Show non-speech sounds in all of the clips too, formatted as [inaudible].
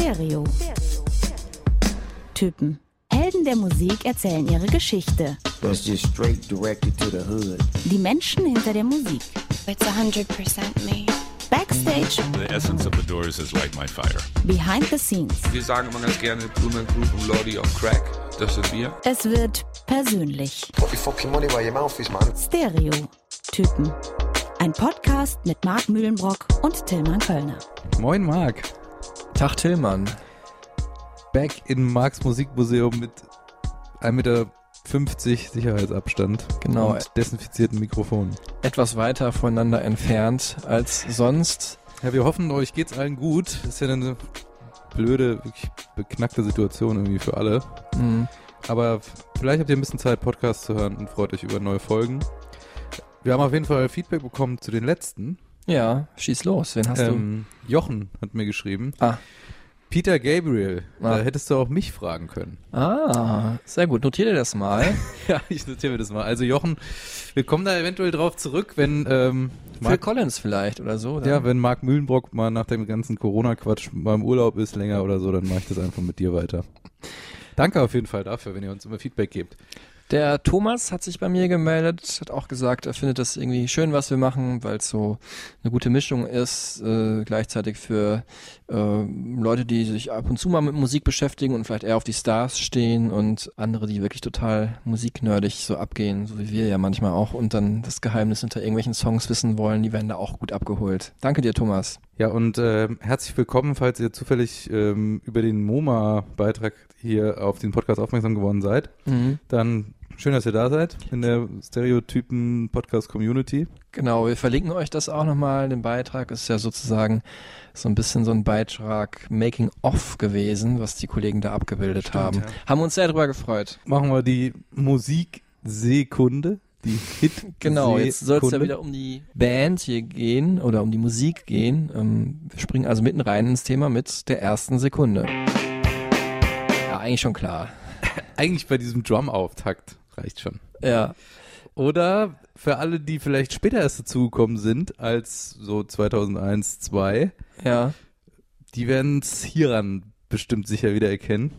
Stereo. Typen. Helden der Musik erzählen ihre Geschichte. That's just straight directed to the hood. Die Menschen hinter der Musik. It's 100% me. Backstage, The essence of the Doors is like my fire. behind the scenes. Wir sagen immer ganz gerne Blumen Group und Lordy on Crack. Das sind wir. Es wird persönlich. Stereo. Typen. Ein Podcast mit Marc Mühlenbrock und Tillmann Kölner. Moin Marc, Tag Tillmann. back in Marks Musikmuseum mit 1,50 Meter Sicherheitsabstand Genau. und desinfizierten Mikrofonen. Etwas weiter voneinander entfernt als sonst. Ja, wir hoffen, euch geht's allen gut. Das ist ja eine blöde, wirklich beknackte Situation irgendwie für alle. Hm. Aber vielleicht habt ihr ein bisschen Zeit, Podcast zu hören und freut euch über neue Folgen. Wir haben auf jeden Fall Feedback bekommen zu den letzten. Ja, schieß los. Wen hast Ähm, Jochen hat mir geschrieben. Ah. Peter Gabriel, Ah. da hättest du auch mich fragen können. du? Ah, sehr gut. Notier dir das mal. [laughs] Ja, ich notiere mir das mal. Also Jochen, wir kommen da eventuell drauf zurück, wenn ähm, Phil Mark, Collins vielleicht oder so. ja, Oder? wenn Marc Mühlenbrock mal nach dem ganzen Corona-Quatsch mal im Urlaub ist länger oder so, dann mache ich das einfach mit dir weiter. Danke auf jeden Fall dafür, wenn ihr uns immer Feedback gebt. Der Thomas hat sich bei mir gemeldet, hat auch gesagt, er findet das irgendwie schön, was wir machen, weil es so eine gute Mischung ist, äh, gleichzeitig für äh, Leute, die sich ab und zu mal mit Musik beschäftigen und vielleicht eher auf die Stars stehen und andere, die wirklich total musiknerdig so abgehen, so wie wir ja manchmal auch und dann das Geheimnis hinter irgendwelchen Songs wissen wollen, die werden da auch gut abgeholt. Danke dir, Thomas. Ja, und ähm, herzlich willkommen, falls ihr zufällig ähm, über den MoMA-Beitrag hier auf den Podcast aufmerksam geworden seid. Mhm. Dann schön, dass ihr da seid in der Stereotypen-Podcast-Community. Genau, wir verlinken euch das auch nochmal, den Beitrag. Ist ja sozusagen so ein bisschen so ein Beitrag Making Off gewesen, was die Kollegen da abgebildet haben. ja. Haben uns sehr darüber gefreut. Machen wir die Musikseekunde, die hit [laughs] Genau, jetzt soll es ja wieder um die Band hier gehen oder um die Musik gehen. Ähm, wir springen also mitten rein ins Thema mit der ersten Sekunde. Ja, eigentlich schon klar. [laughs] Eigentlich bei diesem Drum-Auftakt reicht schon. Ja, Oder für alle, die vielleicht später erst dazugekommen sind, als so 2001, 2002, ja. die werden es hieran bestimmt sicher wieder erkennen.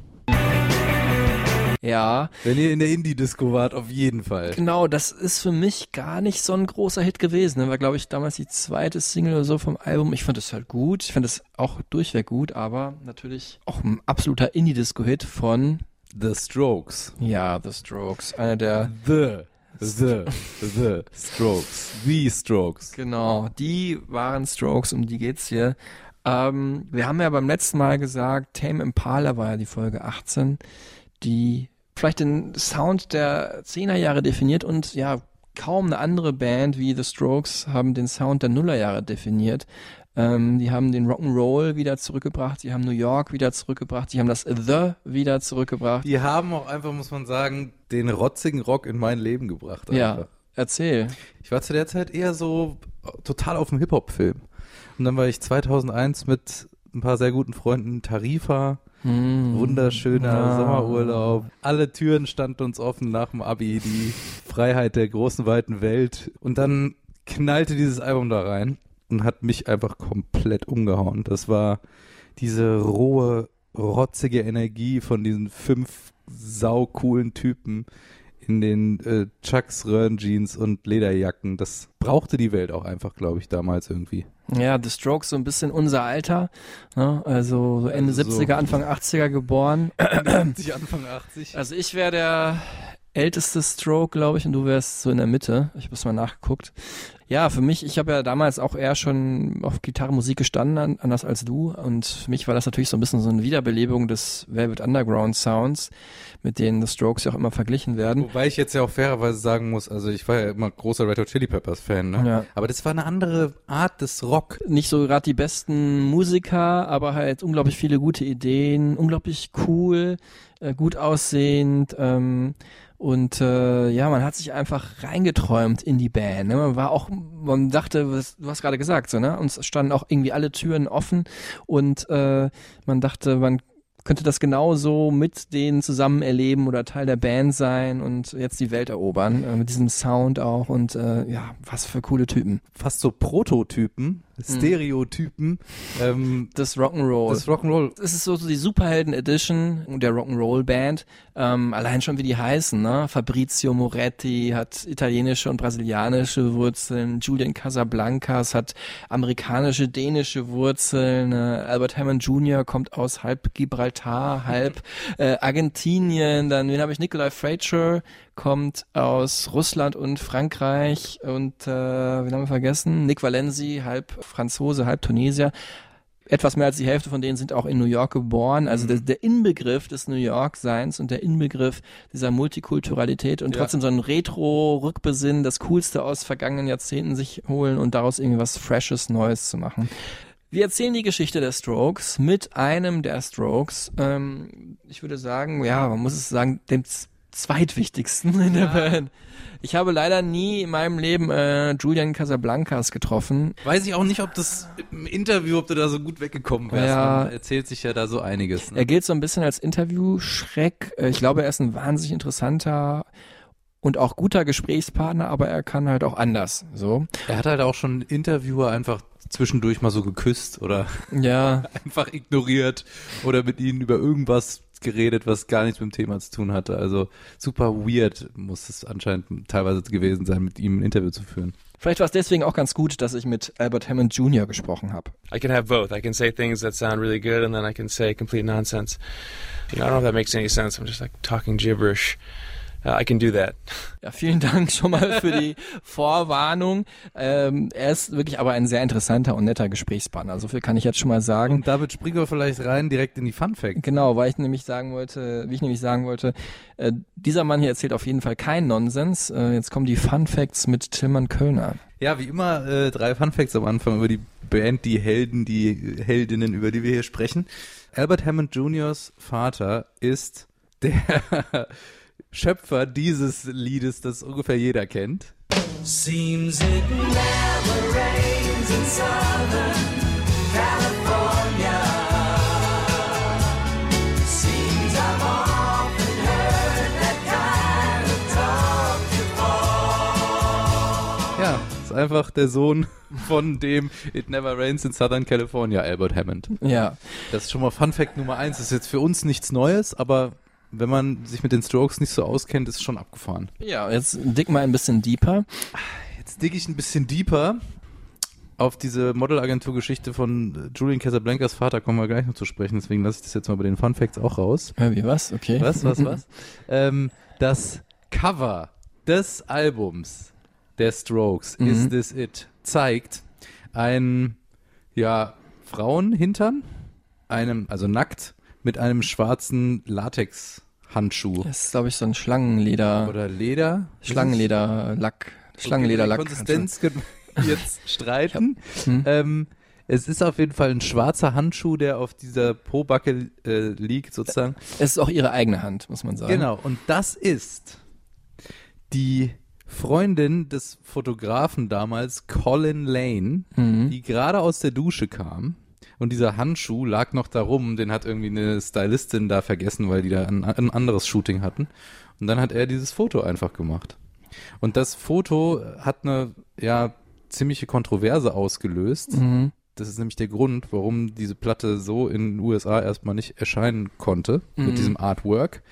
Ja, Wenn ihr in der Indie-Disco wart, auf jeden Fall. Genau, das ist für mich gar nicht so ein großer Hit gewesen. Ne? War, glaube ich, damals die zweite Single oder so vom Album. Ich fand es halt gut. Ich fand es auch durchweg gut, aber natürlich auch ein absoluter Indie-Disco-Hit von, The Strokes. ja, The Strokes. Einer der, The. The. The Strokes. The Strokes. genau, die waren Strokes, um die geht's hier. Ähm, wir haben ja beim letzten Mal gesagt, Tame Impala war ja die Folge 18, die vielleicht den Sound der 10er Jahre definiert und ja, kaum eine andere Band wie The Strokes haben den Sound der Nullerjahre definiert. Ähm, die haben den Rock'n'Roll wieder zurückgebracht, die haben New York wieder zurückgebracht, die haben das The wieder zurückgebracht. Die haben auch einfach, muss man sagen, den rotzigen Rock in mein Leben gebracht. Ja, Einfach. erzähl. Ich war zu der Zeit eher so total auf dem Hip-Hop-Film. Und dann war ich 2001 mit ein paar sehr guten Freunden Tarifa, Hm. wunderschöner Ja. Sommerurlaub. Alle Türen standen uns offen nach dem Abi, die Freiheit der großen, weiten Welt. Und dann knallte dieses Album da rein und hat mich einfach komplett umgehauen. Das war diese rohe, rotzige Energie von diesen fünf saucoolen Typen in den äh, Chucks, Röhrenjeans und Lederjacken. Das brauchte die Welt auch einfach, glaube ich, damals irgendwie. Ja, The Strokes so ein bisschen unser Alter, ne? also so Ende Also so- 70er, Anfang 80er geboren. 80, Anfang 80. Also ich wäre der älteste Stroke, glaube ich, und du wärst so in der Mitte. Ich habe es mal nachgeguckt. Ja, für mich, ich habe ja damals auch eher schon auf Gitarrenmusik gestanden, an- anders als du. Und für mich war das natürlich so ein bisschen so eine Wiederbelebung des Velvet Underground Sounds, mit denen The Strokes ja auch immer verglichen werden. Wobei ich jetzt ja auch fairerweise sagen muss, also ich war ja immer großer Red Hot Chili Peppers Fan, ne? Ja. Aber das war eine andere Art des Rock. Nicht so gerade die besten Musiker, aber halt unglaublich viele gute Ideen, unglaublich cool, äh, gut aussehend. Ähm, und äh, ja, man hat sich einfach reingeträumt in die Band. Ne? Man war auch, man dachte, was, du hast gerade gesagt, so, ne? Uns standen auch irgendwie alle Türen offen und äh, man dachte, man könnte das genauso mit denen zusammen erleben oder Teil der Band sein und jetzt die Welt erobern, äh, mit diesem Sound auch und äh, ja, was für coole Typen. Fast so Prototypen Stereotypen ähm, Das Rock'n'Roll. des Rock'n'Roll. es ist so, so die Superhelden Edition der Rock'n'Roll Band. Ähm, allein schon wie die heißen, ne? Fabrizio Moretti hat italienische und brasilianische Wurzeln. Julian Casablancas hat amerikanische, dänische Wurzeln. Äh, Albert Hammond Jr. kommt aus halb Gibraltar, halb äh, Argentinien. Dann, wen habe ich? Nikolai Frazier kommt aus Russland und Frankreich. Und äh, wen haben wir vergessen? Nick Valenzi, halb Franzose, halb Tunesier etwas mehr als die Hälfte von denen sind auch in New York geboren. Also der, der Inbegriff des New York-Seins und der Inbegriff dieser Multikulturalität und Ja. trotzdem so ein Retro-Rückbesinnen, das Coolste aus vergangenen Jahrzehnten sich holen und daraus irgendwie was Freshes, Neues zu machen. Wir erzählen die Geschichte der Strokes mit einem der Strokes. Ähm, ich würde sagen, ja, man muss es sagen, dem zweitwichtigsten in der Band. Ich habe leider nie in meinem Leben äh, Julian Casablancas getroffen. Weiß ich auch nicht, ob das im Interview, ob du da so gut weggekommen wärst. Ja. Man erzählt sich ja da so einiges. Ne? Er gilt so ein bisschen als Interviewschreck. Äh, Ich glaube, er ist ein wahnsinnig interessanter und auch guter Gesprächspartner, aber er kann halt auch anders. So. Er hat halt auch schon Interviewer einfach zwischendurch mal so geküsst oder Ja, [laughs] einfach ignoriert oder mit ihnen über irgendwas geredet, was gar nichts mit dem Thema zu tun hatte. Also super weird muss es anscheinend teilweise gewesen sein, mit ihm ein Interview zu führen. vielleicht war es deswegen auch ganz gut, dass ich mit Albert Hammond Jr. gesprochen habe. I can have both. I can say things that sound really good, and then I can say complete nonsense. You know, I don't know if that makes any sense. I'm just like talking gibberish. I can do that. Ja, vielen Dank schon mal für die [laughs] Vorwarnung. Ähm, er ist wirklich aber ein sehr interessanter und netter Gesprächspartner. So viel kann ich jetzt schon mal sagen. Und damit springen wir vielleicht rein direkt in die Fun Fact. Genau, weil ich nämlich sagen wollte, wie ich nämlich sagen wollte, äh, dieser Mann hier erzählt auf jeden Fall keinen Nonsens. Äh, jetzt kommen die Fun Facts mit Tillmann Kölner. Ja, wie immer äh, drei Fun Facts am Anfang über die Band, die Helden, die Heldinnen, über die wir hier sprechen. Albert Hammond Jr.'s Vater ist der Schöpfer dieses Liedes, das ungefähr jeder kennt. Seems it never rains in Southern California. Ja, ist einfach der Sohn [laughs] von dem It Never Rains in Southern California, Albert Hammond. Ja, Das ist schon mal Fun Fact Nummer eins. Das ist jetzt für uns nichts Neues, aber wenn man sich mit den Strokes nicht so auskennt, ist es schon abgefahren. ja, jetzt dick mal ein bisschen deeper. Jetzt dig ich ein bisschen deeper. Auf diese Modelagentur-Geschichte von äh, Julian Casablancas Vater kommen wir gleich noch zu sprechen, deswegen lasse ich das jetzt mal bei den Fun Facts auch raus. Wie was? Okay. Was, was, [laughs] was? ähm, das Cover des Albums der Strokes, Mhm. Is This It, zeigt ein, ja, Frauenhintern, einem, also nackt, mit einem schwarzen Latex-Handschuh. Das ist, glaube ich, so ein Schlangenleder, Oder Leder. Schlangenlederlack, Schlangenlederlack. Okay, Konsistenz können wir [laughs] jetzt streiten. Hm. Ähm, es ist auf jeden Fall ein schwarzer Handschuh, der auf dieser Po-Backe äh, liegt, sozusagen. Es ist auch ihre eigene Hand, muss man sagen. Genau, und das ist die Freundin des Fotografen damals, Colin Lane, Mhm. die gerade aus der Dusche kam. Und dieser Handschuh lag noch da rum, den hat irgendwie eine Stylistin da vergessen, weil die da ein, ein anderes Shooting hatten. Und dann hat er dieses Foto einfach gemacht. Und das Foto hat eine, ja, ziemliche Kontroverse ausgelöst. Mhm. Das ist nämlich der Grund, warum diese Platte so in den USA erstmal nicht erscheinen konnte Mhm. mit diesem Artwork.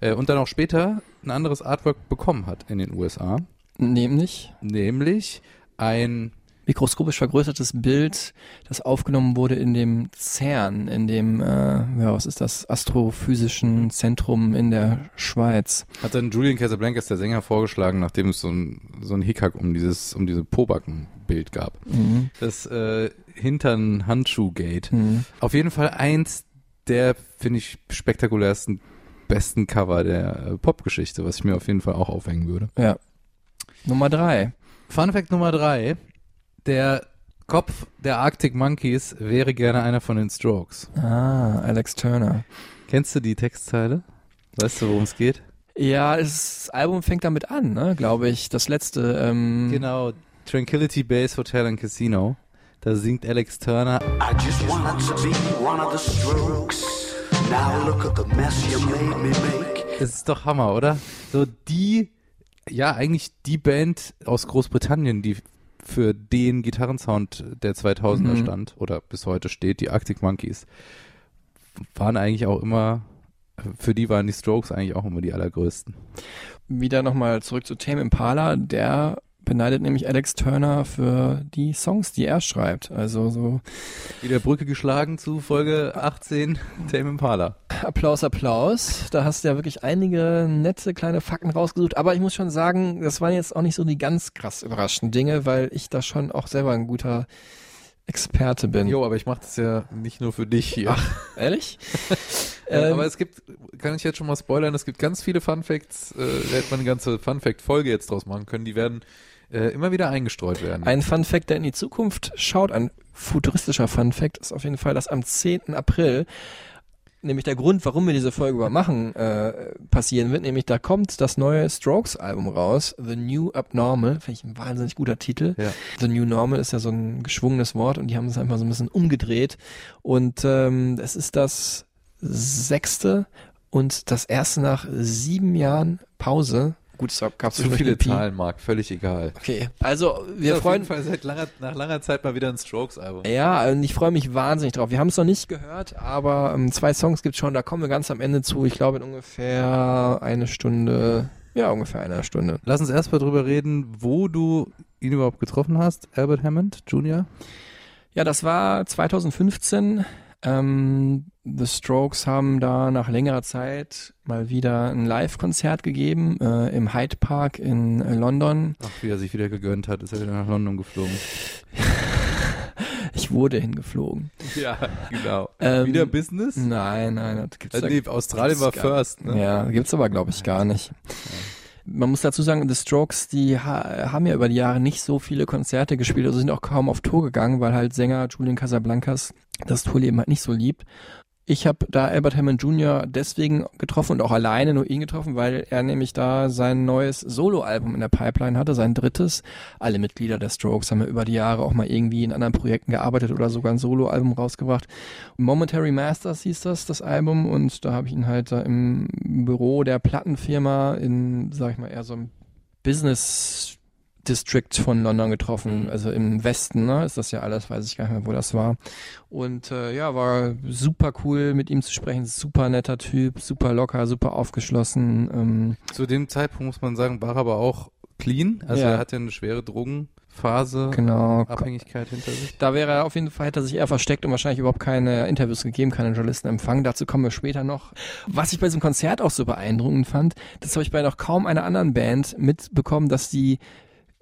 Äh, und dann auch später ein anderes Artwork bekommen hat in den USA. Nämlich Nämlich ein, mikroskopisch vergrößertes Bild, das aufgenommen wurde in dem CERN, in dem, äh, ja, was ist das, astrophysischen Zentrum in der Schweiz. hat dann Julian Casablancas, der Sänger, vorgeschlagen, nachdem es so ein, so ein Hickhack um dieses, um diese Pobacken-Bild gab. Mhm. Das äh, Hintern-Handschuh-Gate. Mhm. Auf jeden Fall eins der, finde ich, spektakulärsten, besten Cover der äh, Popgeschichte, was ich mir auf jeden Fall auch aufhängen würde. Ja. Nummer drei. Fun Fact Nummer drei. Der Kopf der Arctic Monkeys wäre gerne einer von den Strokes. Ah, Alex Turner. Kennst du die Textzeile? Weißt du, worum es geht? Ja, das Album fängt damit an, ne, glaube ich. Das letzte, ähm, Genau, Tranquility Base Hotel and Casino. Da singt Alex Turner. I just wanted to be one of the strokes. Now look at the mess you made me make. Das ist doch Hammer, oder? So die, ja, eigentlich die Band aus Großbritannien, die für den Gitarrensound der 2000er Mhm. stand oder bis heute steht, die Arctic Monkeys, waren eigentlich auch immer, für die waren die Strokes eigentlich auch immer die allergrößten. Wieder nochmal zurück zu Tame Impala, der beneidet nämlich Alex Turner für die Songs, die er schreibt. Also so Wieder Brücke geschlagen zu Folge 18, Tame Impala. Applaus, Applaus. Da hast du ja wirklich einige nette kleine Fakten rausgesucht. Aber ich muss schon sagen, das waren jetzt auch nicht so die ganz krass überraschenden Dinge, weil ich da schon auch selber ein guter Experte bin. Jo, aber ich mache das ja nicht nur für dich hier. Ehrlich? [laughs] Äh, Ähm, aber es gibt, kann ich jetzt schon mal spoilern, es gibt ganz viele Fun Facts, äh, da hätte man eine ganze Fun Fact Folge jetzt draus machen können, die werden äh, immer wieder eingestreut werden. Ein Fun Fact, der in die Zukunft schaut, ein futuristischer Fun Fact, ist auf jeden Fall, dass am 10. April nämlich der Grund, warum wir diese Folge über machen, äh, passieren wird, nämlich da kommt das neue Strokes-Album raus, The New Abnormal, finde ich ein wahnsinnig guter Titel. Ja. The New Normal ist ja so ein geschwungenes Wort und die haben es einfach so ein bisschen umgedreht und ähm, es ist das sechste und das erste nach sieben Jahren Pause. Gut, es gab Zu viele Pi. Zahlen, Marc, völlig egal. Okay, also wir Ist auf freuen jeden Fall seit langer, nach langer Zeit mal wieder ein Strokes-Album. ja, und ich freue mich wahnsinnig drauf. Wir haben es noch nicht gehört, aber ähm, zwei Songs gibt's schon, da kommen wir ganz am Ende zu. Ich glaube in ungefähr eine Stunde, ja, ungefähr einer Stunde. Lass uns erst mal drüber reden, wo du ihn überhaupt getroffen hast, Albert Hammond Jr. Ja, das war 2015. Ähm, The Strokes haben da nach längerer Zeit mal wieder ein Live-Konzert gegeben äh, im Hyde Park in äh, London. Ach, wie er sich wieder gegönnt hat, ist er wieder nach London geflogen. [laughs] Ich wurde hingeflogen. Ja, genau. Ähm, wieder Business? Nein, nein, das gibt's Äh, da- nee, Australien war first, ne? Ja, gibt's aber glaube ich gar nicht. Man muss dazu sagen, The Strokes, die ha haben ja über die Jahre nicht so viele Konzerte gespielt, also sind auch kaum auf Tour gegangen, weil halt Sänger Julian Casablancas das Tourleben halt nicht so liebt. Ich habe da Albert Hammond Jr. deswegen getroffen und auch alleine nur ihn getroffen, weil er nämlich da sein neues Soloalbum in der Pipeline hatte, sein drittes. Alle Mitglieder der Strokes haben ja über die Jahre auch mal irgendwie in anderen Projekten gearbeitet oder sogar ein Soloalbum rausgebracht. Momentary Masters hieß das, das Album, und da habe ich ihn halt da im Büro der Plattenfirma in, sag ich mal, eher so einem Business District von London getroffen, also im Westen, ne, ist das ja alles, weiß ich gar nicht mehr, wo das war. Und äh, ja, war super cool mit ihm zu sprechen, super netter Typ, super locker, super aufgeschlossen. Ähm, Zu dem Zeitpunkt muss man sagen, war er aber auch clean. Also Ja. er hat ja eine schwere Drogenphase, genau. Abhängigkeit hinter sich. Da wäre er auf jeden Fall, hätte er sich eher versteckt und wahrscheinlich überhaupt keine Interviews gegeben, keine Journalisten empfangen. Dazu kommen wir später noch. Was ich bei diesem Konzert auch so beeindruckend fand, das habe ich bei noch kaum einer anderen Band mitbekommen, dass die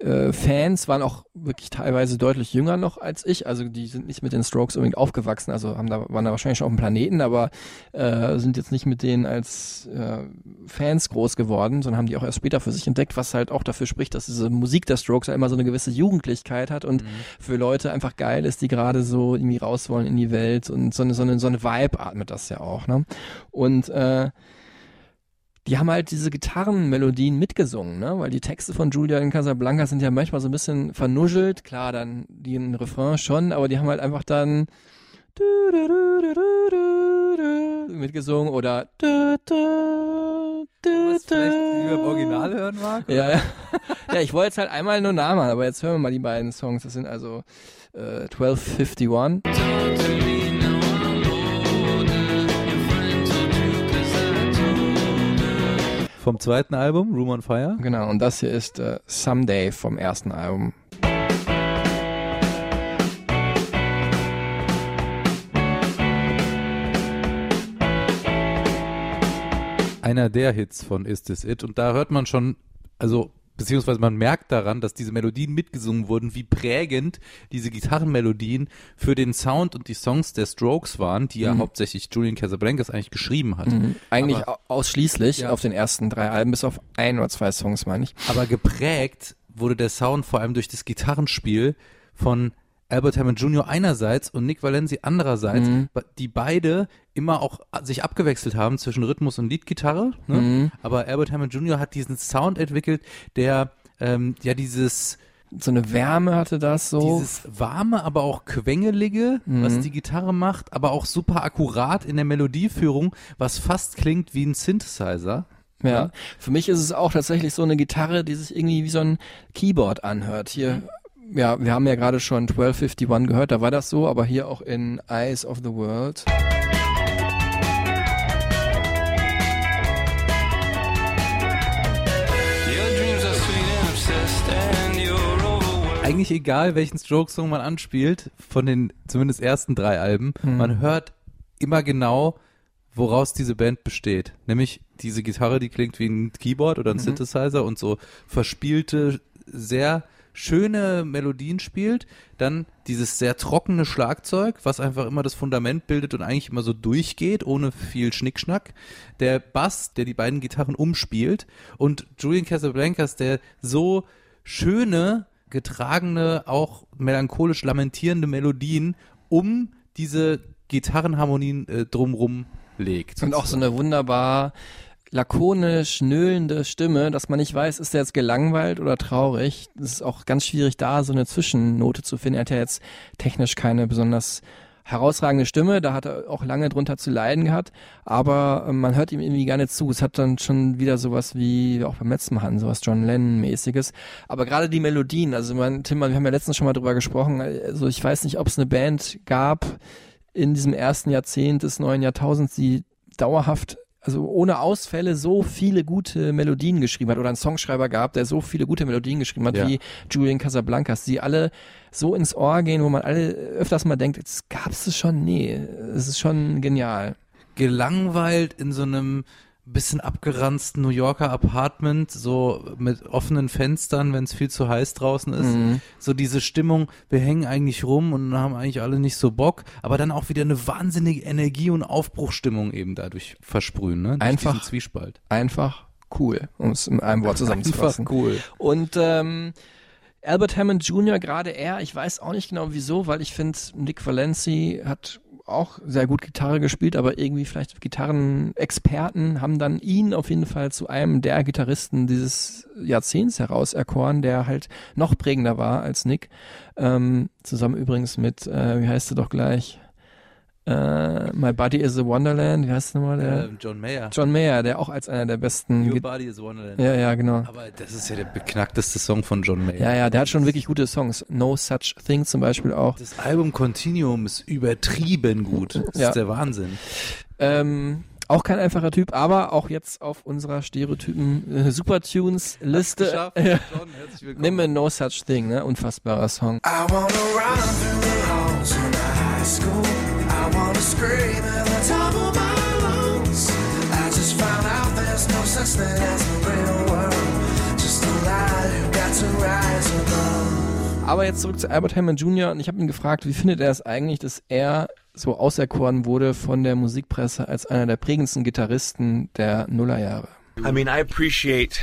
äh, Fans waren auch wirklich teilweise deutlich jünger noch als ich. Also die sind nicht mit den Strokes unbedingt aufgewachsen, also haben da, waren da wahrscheinlich schon auf dem Planeten, aber äh, sind jetzt nicht mit denen als äh, Fans groß geworden, sondern haben die auch erst später für sich entdeckt, was halt auch dafür spricht, dass diese Musik der Strokes ja immer so eine gewisse Jugendlichkeit hat und für Leute einfach geil ist, die gerade so irgendwie raus wollen in die Welt und so eine, so eine, so eine Vibe atmet das ja auch, ne? Und äh, die haben halt diese Gitarrenmelodien mitgesungen, ne? Weil die Texte von Julian Casablanca sind ja manchmal so ein bisschen vernuschelt. Klar, dann die ein Refrain schon, aber die haben halt einfach dann mitgesungen oder du, du. hören mag? Ja, ja. ja, ich wollte jetzt halt einmal nur nachmachen, aber jetzt hören wir mal die beiden Songs. Das sind also äh, 1251. Vom zweiten Album, Room on Fire. Genau, und das hier ist äh, Someday vom ersten Album. Einer der Hits von Is This It. Und da hört man schon, also beziehungsweise man merkt daran, dass diese Melodien mitgesungen wurden, wie prägend diese Gitarrenmelodien für den Sound und die Songs der Strokes waren, die ja Mhm. hauptsächlich Julian Casablancas eigentlich geschrieben hat. Mhm. Eigentlich Aber- au- ausschließlich Ja. auf den ersten drei Alben, bis auf ein oder zwei Songs, meine ich. Aber geprägt wurde der Sound vor allem durch das Gitarrenspiel von Albert Hammond Jr. einerseits und Nick Valenzi andererseits, Mhm. die beide immer auch sich abgewechselt haben zwischen Rhythmus und Leadgitarre. Ne? Mhm. Aber Albert Hammond Jr. hat diesen Sound entwickelt, der ähm, ja dieses So eine Wärme hatte das so. dieses warme, aber auch quengelige, was Mhm. die Gitarre macht, aber auch super akkurat in der Melodieführung, was fast klingt wie ein Synthesizer. Ja, für mich ist es auch tatsächlich so eine Gitarre, die sich irgendwie wie so ein Keyboard anhört. Hier ja, wir haben ja gerade schon 1251 gehört, da war das so, aber hier auch in Eyes of the World. Eigentlich egal, welchen Stroke-Song man anspielt, von den zumindest ersten drei Alben, Mhm. man hört immer genau, woraus diese Band besteht. Nämlich diese Gitarre, die klingt wie ein Keyboard oder ein Mhm. Synthesizer und so verspielte, sehr schöne Melodien spielt. Dann dieses sehr trockene Schlagzeug, was einfach immer das Fundament bildet und eigentlich immer so durchgeht, ohne viel Schnickschnack. Der Bass, der die beiden Gitarren umspielt und Julian Casablancas, der so schöne, getragene, auch melancholisch lamentierende Melodien um diese Gitarrenharmonien äh, drumrum legt. Und auch so eine wunderbar lakonisch nöhlende Stimme, dass man nicht weiß, ist er jetzt gelangweilt oder traurig. Es ist auch ganz schwierig, da so eine Zwischennote zu finden. Er hat ja jetzt technisch keine besonders herausragende Stimme, da hat er auch lange drunter zu leiden gehabt, aber äh, man hört ihm irgendwie gar nicht zu. Es hat dann schon wieder sowas wie auch beim letzten Mal hatten, sowas John Lennon-mäßiges. Aber gerade die Melodien, also man, Tim, wir haben ja letztens schon mal drüber gesprochen, also ich weiß nicht, ob es eine Band gab in diesem ersten Jahrzehnt des neuen Jahrtausends, die dauerhaft also ohne Ausfälle so viele gute Melodien geschrieben hat oder einen Songschreiber gab, der so viele gute Melodien geschrieben hat Ja. wie Julian Casablancas, die alle so ins Ohr gehen, wo man alle öfters mal denkt, jetzt gab's es schon, nee, es ist schon genial. gelangweilt in so einem bisschen abgeranzten New Yorker Apartment, so mit offenen Fenstern, wenn es viel zu heiß draußen ist. Mhm. So diese Stimmung, wir hängen eigentlich rum und haben eigentlich alle nicht so Bock, aber dann auch wieder eine wahnsinnige Energie und Aufbruchstimmung eben dadurch versprühen, ne? Durch Einfach Zwiespalt. Einfach cool, um es in einem Wort zusammenzufassen. Einfach cool. Und ähm, Albert Hammond Jr., gerade er, ich weiß auch nicht genau wieso, weil ich finde, Nick Valenci hat auch sehr gut Gitarre gespielt, aber irgendwie vielleicht Gitarrenexperten haben dann ihn auf jeden Fall zu einem der Gitarristen dieses Jahrzehnts herauserkoren, der halt noch prägender war als Nick. Ähm, zusammen übrigens mit, äh, wie heißt er doch gleich? Äh, My Body is a Wonderland, wie heißt nochmal? Der? Ähm, John Mayer. John Mayer, der auch als einer der besten. Your Git- Body is Wonderland. ja, ja, genau. Aber das ist ja der beknackteste Song von John Mayer. Ja, ja, der hat schon wirklich gute Songs. No Such Thing zum Beispiel auch. Das Album Continuum ist übertrieben gut. Das Ja. ist der Wahnsinn. Ähm, auch kein einfacher Typ, aber auch jetzt auf unserer Stereotypen äh, Supertunes Liste. John, [laughs] herzlich willkommen. Nimm mir No Such Thing, ne? Unfassbarer Song. I wanna run through scream at the top of my lungs. I just found out there's no such thing as the real world. Just a lie, you got to rise above. Aber jetzt zurück zu Albert Hammond Jr. und ich habe ihn gefragt, wie findet er es eigentlich, dass er so auserkoren wurde von der Musikpresse als einer der prägendsten Gitarristen der Nullerjahre. I mean, I appreciate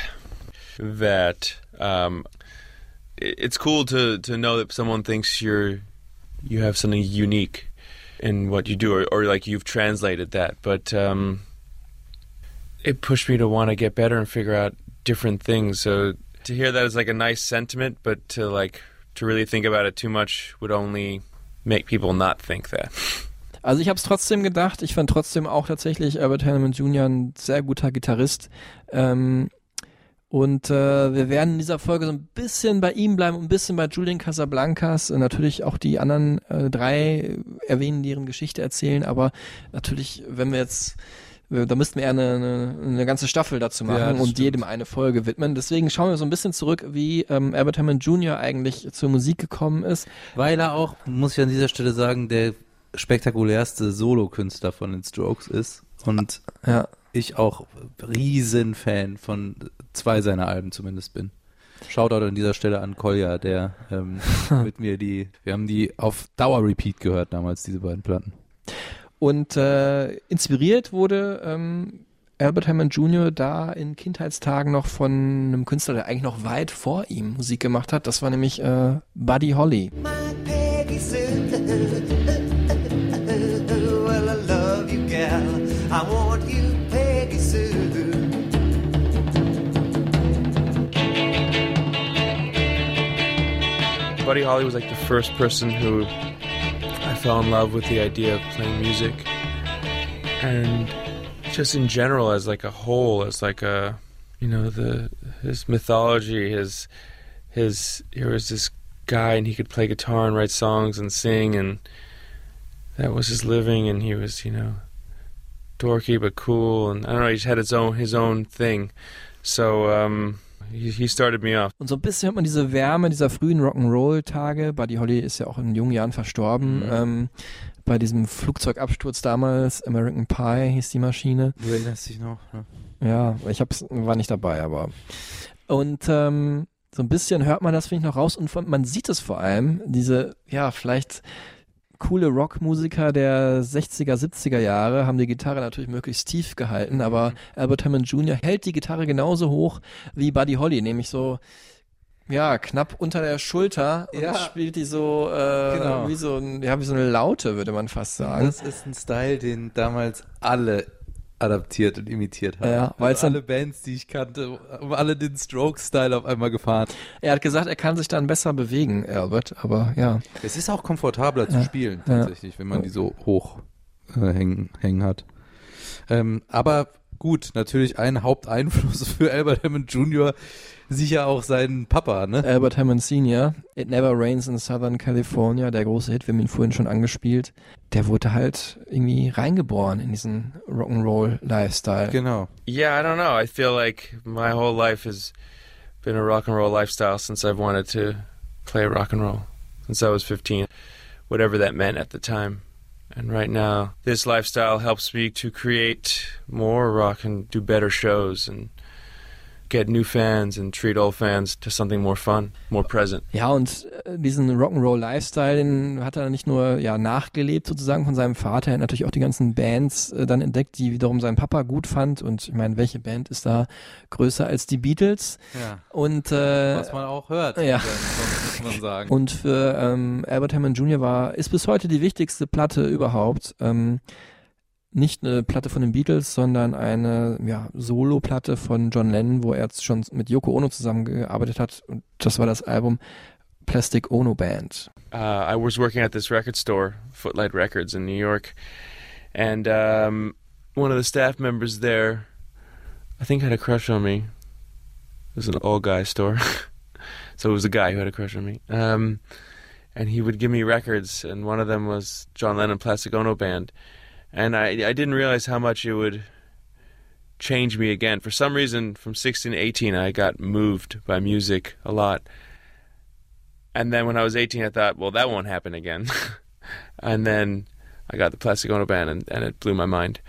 that. Um, it's cool to to know that someone thinks you're you have something unique in what you do, or, or like you've translated that. But um, it pushed me to want to get better and figure out different things. So to hear that is like a nice sentiment, but to like to really think about it too much would only make people not think that. Also ich habe es trotzdem gedacht. Ich fand trotzdem auch tatsächlich Albert Hammond Jr. ein sehr guter Gitarrist. Ähm, und äh, wir werden in dieser Folge so ein bisschen bei ihm bleiben, ein bisschen bei Julian Casablancas. Und natürlich auch die anderen äh, drei erwähnen, deren Geschichte erzählen. Aber natürlich, wenn wir jetzt wir- da müssten wir eher eine, eine, eine ganze Staffel dazu machen Ja, und stimmt. jedem eine Folge widmen. Deswegen schauen wir so ein bisschen zurück, wie ähm, Albert Hammond Jr. eigentlich zur Musik gekommen ist. Weil er auch, muss ich an dieser Stelle sagen, der spektakulärste Solokünstler von den Strokes ist. Und Ja, ich auch Riesenfan von zwei seiner Alben zumindest bin. Shoutout an dieser Stelle an Kolja, der ähm, [laughs] mit mir die, wir haben die auf Dauer-Repeat gehört damals, diese beiden Platten. Und äh, inspiriert wurde ähm, Albert Hammond Jr. da in Kindheitstagen noch von einem Künstler, der eigentlich noch weit vor ihm Musik gemacht hat. Das war nämlich äh, Buddy Holly. My Peggy [laughs] Buddy Holly was like the first person who I fell in love with the idea of playing music. And just in general as like a whole, as like a you know, the his mythology, his his here was this guy and he could play guitar and write songs and sing and that was his living and he was, you know, dorky but cool and I don't know, he just had his own his own thing. So um he, he started me off. Und so ein bisschen hört man diese Wärme dieser frühen Rock'n'Roll-Tage. Buddy Holly ist ja auch in jungen Jahren verstorben. Mhm. Ähm, bei diesem Flugzeugabsturz damals, American Pie hieß die Maschine. Du erinnerst dich noch? Ne? Ja, ich hab's, war nicht dabei, aber. Und ähm, so ein bisschen hört man das, finde ich, noch raus. Und von, man sieht es vor allem, diese, ja, vielleicht coole Rockmusiker der 60er, 70er Jahre haben die Gitarre natürlich möglichst tief gehalten, aber Albert Hammond Jr. hält die Gitarre genauso hoch wie Buddy Holly, nämlich so ja, knapp unter der Schulter und Ja. spielt die so äh, Genau. wie so ein, ja, wie so eine Laute, würde man fast sagen. Das ist ein Style, den damals alle adaptiert und imitiert haben. Ja, weil's also alle Bands, die ich kannte, haben alle den Strokes-Style auf einmal gefahren. Er hat gesagt, er kann sich dann besser bewegen, Albert, aber ja. Es ist auch komfortabler zu Ja. spielen, Ja. tatsächlich, wenn man die so hoch äh, hängen, hängen hat. Ähm, aber gut, natürlich ein Haupteinfluss [laughs] für Albert Hammond Jr. sicher auch sein Papa, ne? Albert Hammond Sr., It Never Rains in Southern California, der große Hit, wir haben ihn vorhin schon angespielt, der wurde halt irgendwie reingeboren in diesen Rock'n'Roll-Lifestyle. Genau. Yeah, I don't know. I feel like my whole life has been a rock and roll lifestyle since I've wanted to play rock and roll since I was 15, whatever that meant at the time. And right now, this lifestyle helps me to create more rock and do better shows and get new fans and treat old fans to something more fun, more present. Ja, und äh, diesen Rock'n'Roll-Lifestyle, den hat er nicht nur ja nachgelebt sozusagen von seinem Vater, er hat natürlich auch die ganzen Bands äh, dann entdeckt, die wiederum sein Papa gut fand. Und ich meine, welche Band ist da größer als die Beatles? Ja. Und äh, Was man auch hört, ja. muss man sagen. Und für ähm, Albert Hammond Jr. war, ist bis heute die wichtigste Platte überhaupt. Ähm, nicht eine Platte von den Beatles, sondern eine ja, Solo-Platte von John Lennon, wo er schon mit Yoko Ono zusammengearbeitet hat. Und das war das Album Plastic Ono Band. uh, I was working at this record store, Footlight Records in New York, and um, one of the staff members there, I think, had a crush on me. It was an all guy store, [laughs] so it was a guy who had a crush on me. Um, and he would give me records, and one of them was John Lennon Plastic Ono Band, and I I didn't realize how much it would change me again. For some reason, from 16 to 18, I got moved by music a lot. And then when I was 18, I thought, well, that won't happen again. [laughs] and then I got the Plastic Ono band, and, and it blew my mind.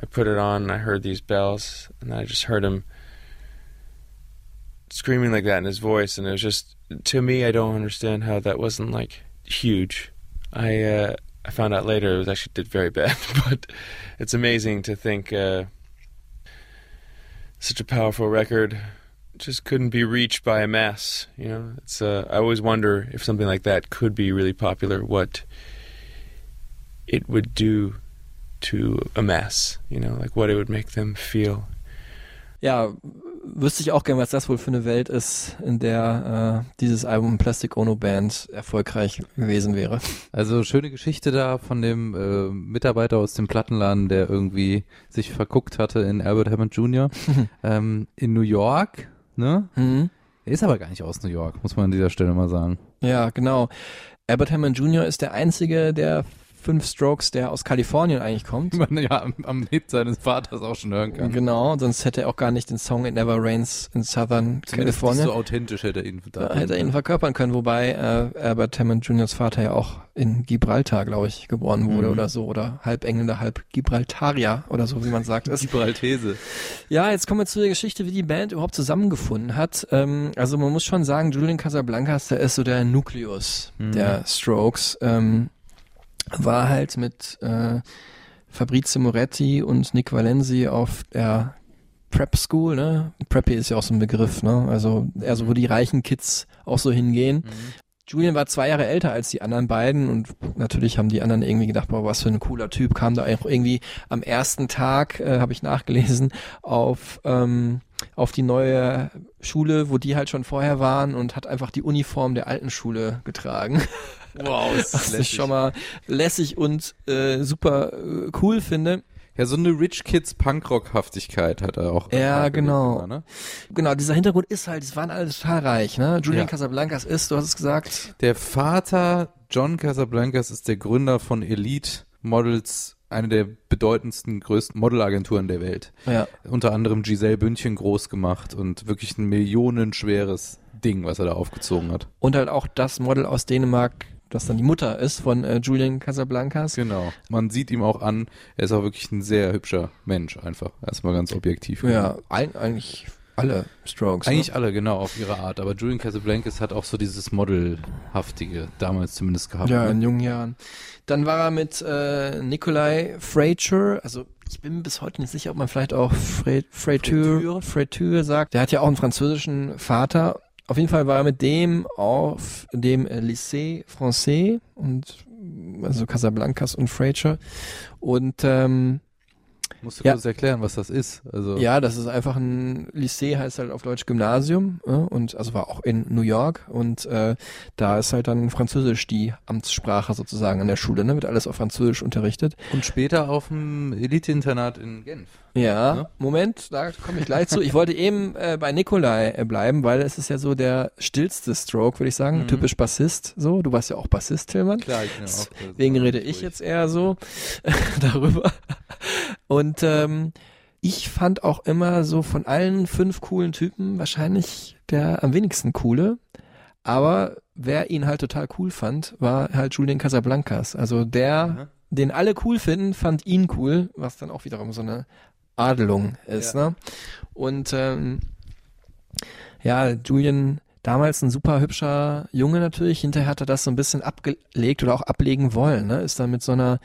I put it on, and I heard these bells, and I just heard him screaming like that in his voice, and it was just to me, I don't understand how that wasn't like huge. I uh, I found out later it was actually did very bad, [laughs] but it's amazing to think uh, such a powerful record just couldn't be reached by a mass. You know, it's. Uh, I always wonder if something like that could be really popular, what it would do to a mass. You know, like what it would make them feel. Ja, wüsste ich auch gerne, was das wohl für eine Welt ist, in der äh, dieses Album Plastic Ono Band erfolgreich gewesen wäre. Also schöne Geschichte da von dem äh, Mitarbeiter aus dem Plattenladen, der irgendwie sich verguckt hatte in Albert Hammond Jr. [laughs] ähm, in New York, ne? Mhm. Er ist aber gar nicht aus New York, muss man an dieser Stelle mal sagen. Ja, genau. Albert Hammond Jr. ist der einzige der fünf Strokes, der aus Kalifornien eigentlich kommt. Wie [laughs] man ja am, am Hit seines Vaters auch schon hören kann. Genau, sonst hätte er auch gar nicht den Song It Never Rains in Southern Zumindest California. so authentisch hätte er ihn da Da hätte er ihn verkörpern können, wobei äh, Albert Hammond Juniors Vater ja auch in Gibraltar, glaube ich, geboren wurde Mhm. oder so, oder halb Engländer, halb Gibraltarier oder so, wie man sagt. ist. [laughs] Gibraltese. Ja, jetzt kommen wir zu der Geschichte, wie die Band überhaupt zusammengefunden hat. Ähm, also man muss schon sagen, Julian Casablancas, der ist so der Nukleus Mhm. der Strokes. Ähm, war halt mit äh, Fabrizio Moretti und Nick Valenzi auf der Prep School, ne? Preppy ist ja auch so ein Begriff, ne? Also eher so, wo die reichen Kids auch so hingehen. Julian war zwei Jahre älter als die anderen beiden und natürlich haben die anderen irgendwie gedacht, boah, was für ein cooler Typ, kam da auch irgendwie am ersten Tag, äh, habe ich nachgelesen, auf, ähm, auf die neue Schule, wo die halt schon vorher waren und hat einfach die Uniform der alten Schule getragen. [laughs] Wow, [laughs] Was ich schon mal lässig und äh, super äh, cool finde. Ja, so eine Rich Kids Punkrock-Haftigkeit hat er auch. Ja, genau. immer, ne? Genau, dieser Hintergrund ist halt, die waren alle total reich, ne? Julian Ja. Casablancas ist, du hast es gesagt, Der Vater John Casablancas ist der Gründer von Elite Models, eine der bedeutendsten, größten Modelagenturen der Welt. ja. Unter anderem Giselle Bündchen groß gemacht und wirklich ein millionenschweres Ding, was er da aufgezogen hat. Und halt auch das Model aus Dänemark, das dann die Mutter ist von äh, Julian Casablancas. Genau. Man sieht ihm auch an, er ist auch wirklich ein sehr hübscher Mensch, einfach. Erstmal ganz objektiv. Ja, ein, eigentlich alle Strokes. Eigentlich ne? alle, genau, auf ihre Art. Aber Julian Casablancas hat auch so dieses Modelhaftige, damals zumindest gehabt. Ja, ne? in jungen Jahren. Dann war er mit äh, Nikolai Fraiture, also ich bin bis heute nicht sicher, ob man vielleicht auch Fra Fraiture, Fraiture sagt. Der hat ja auch einen französischen Vater. Auf jeden Fall war er mit dem auf dem äh, Lycée Français und also Casablancas und Fraiture. Und ähm, Musst du Ja. kurz erklären, was das ist. Also, Ja, das ist einfach ein Lycée, heißt halt auf Deutsch Gymnasium äh, und also war auch in New York und äh, da ist halt dann Französisch die Amtssprache sozusagen an der Schule, ne? Wird alles auf Französisch unterrichtet. Und später auf dem Elite-Internat in Genf. Ja, Ne? Moment, da komme ich gleich zu. Ich wollte eben äh, bei Nikolai äh, bleiben, weil es ist ja so der stillste Stroke, würde ich sagen, Mhm. typisch Bassist. So, du warst ja auch Bassist, Tillmann. Klar, ich bin auch. Deswegen rede ich jetzt eher so [laughs] darüber. Und ähm, ich fand auch immer so von allen fünf coolen Typen wahrscheinlich der am wenigsten coole. Aber wer ihn halt total cool fand, war halt Julian Casablancas. Also der, Mhm. den alle cool finden, fand ihn cool, was dann auch wiederum so eine Adelung ist. Ja. Ne? Und ähm, ja, Julian damals ein super hübscher Junge natürlich. Hinterher hat er das so ein bisschen abgelegt oder auch ablegen wollen. Ne? Ist dann mit so einer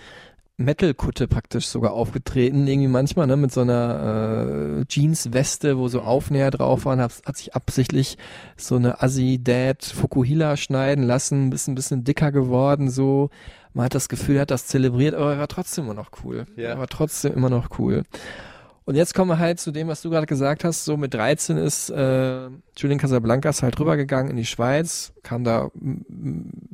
Metal-Kutte praktisch sogar aufgetreten, irgendwie manchmal, ne, mit so einer äh, Jeans-Weste, wo so Aufnäher drauf waren, hat, hat sich absichtlich so eine Assi-Dad Fukuhila schneiden lassen, bisschen, bisschen dicker geworden, so. Man hat das Gefühl, er hat das zelebriert, aber er war trotzdem immer noch cool. Ja. Er war trotzdem immer noch cool. Und jetzt kommen wir halt zu dem, was du gerade gesagt hast. So mit 13 ist äh, Julian Casablancas halt rübergegangen in die Schweiz, kam da,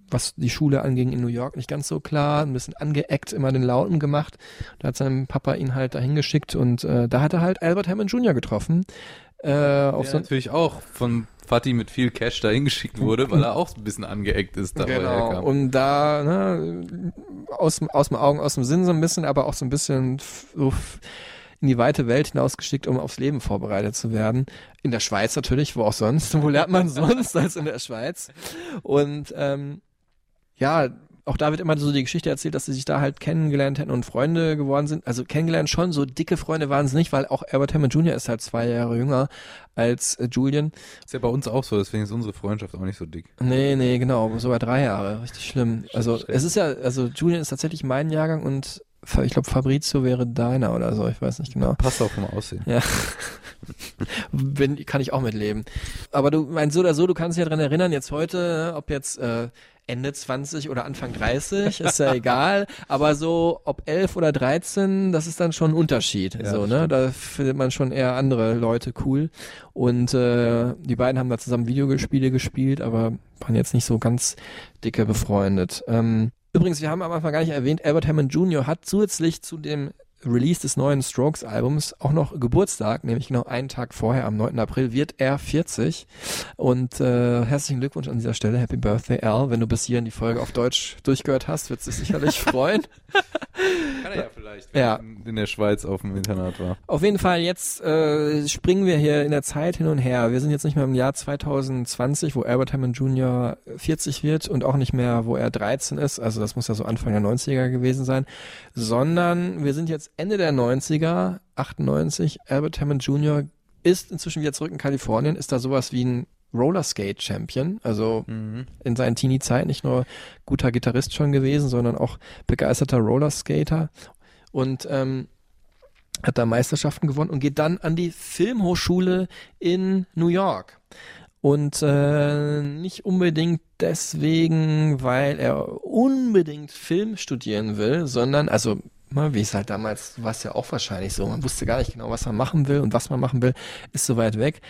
was die Schule anging, in New York nicht ganz so klar, ein bisschen angeeckt, immer den Lauten gemacht. Da hat sein Papa ihn halt dahin geschickt und äh, da hat er halt Albert Hammond Jr. getroffen. Äh, auf Der so natürlich auch von Fatih mit viel Cash dahin geschickt wurde, weil er auch ein bisschen angeeckt ist, da Genau, herkam. und da, ne, aus, dem- aus dem Augen, aus dem Sinn so ein bisschen, aber auch so ein bisschen f- so f- in die weite Welt hinausgeschickt, um aufs Leben vorbereitet zu werden. In der Schweiz natürlich, wo auch sonst. Wo lernt man sonst als in der Schweiz? Und ähm, ja, auch da wird immer so die Geschichte erzählt, dass sie sich da halt kennengelernt hätten und Freunde geworden sind. Also kennengelernt schon, so dicke Freunde waren sie nicht, weil auch Albert Hammond Jr. ist halt zwei Jahre jünger als äh, Julian. Ist ja bei uns auch so, deswegen ist unsere Freundschaft auch nicht so dick. Nee, nee, genau, sogar drei Jahre, richtig schlimm. Also es ist ja, also Julian ist tatsächlich mein Jahrgang und ich glaube Fabrizio wäre deiner oder so, ich weiß nicht genau. Passt auch vom Aussehen. Ja. Bin, kann ich auch mitleben. Aber du meinst so oder so, du kannst dich ja dran erinnern, jetzt heute, ob jetzt äh, Ende 20 oder Anfang 30, ist ja [laughs] egal. Aber so, ob 11 oder 13, das ist dann schon ein Unterschied. Ja, so, ne? Da findet man schon eher andere Leute cool. Und äh, die beiden haben da zusammen Videospiele gespielt, aber waren jetzt nicht so ganz dicke befreundet. Ähm, übrigens, wir haben am Anfang gar nicht erwähnt, Albert Hammond Jr. hat zusätzlich zu dem Release des neuen Strokes-Albums auch noch Geburtstag, nämlich genau einen Tag vorher, am 9. April, wird er 40. Und äh, herzlichen Glückwunsch an dieser Stelle, Happy Birthday Al. Wenn du bis hierhin die Folge auf Deutsch durchgehört hast, wird es dich sicherlich [laughs] freuen. Kann er ja vielleicht, wenn Ja. er in der Schweiz auf dem Internat war. Auf jeden Fall, jetzt äh, springen wir hier in der Zeit hin und her. Wir sind jetzt nicht mehr im Jahr 2020, wo Albert Hammond Jr. 40 wird und auch nicht mehr, wo er 13 ist. Also das muss ja so Anfang der 90er gewesen sein. Sondern wir sind jetzt Ende der 90er, 98. Albert Hammond Jr. ist inzwischen wieder zurück in Kalifornien, ist da sowas wie ein Rollerskate-Champion. Also in seinen Teenie-Zeiten nicht nur guter Gitarrist schon gewesen, sondern auch begeisterter Rollerskater. Und ähm, hat da Meisterschaften gewonnen und geht dann an die Filmhochschule in New York. Und äh, nicht unbedingt deswegen, weil er unbedingt Film studieren will, sondern, also, wie es halt damals war es ja auch wahrscheinlich so, man wusste gar nicht genau, was man machen will und was man machen will, ist so weit weg.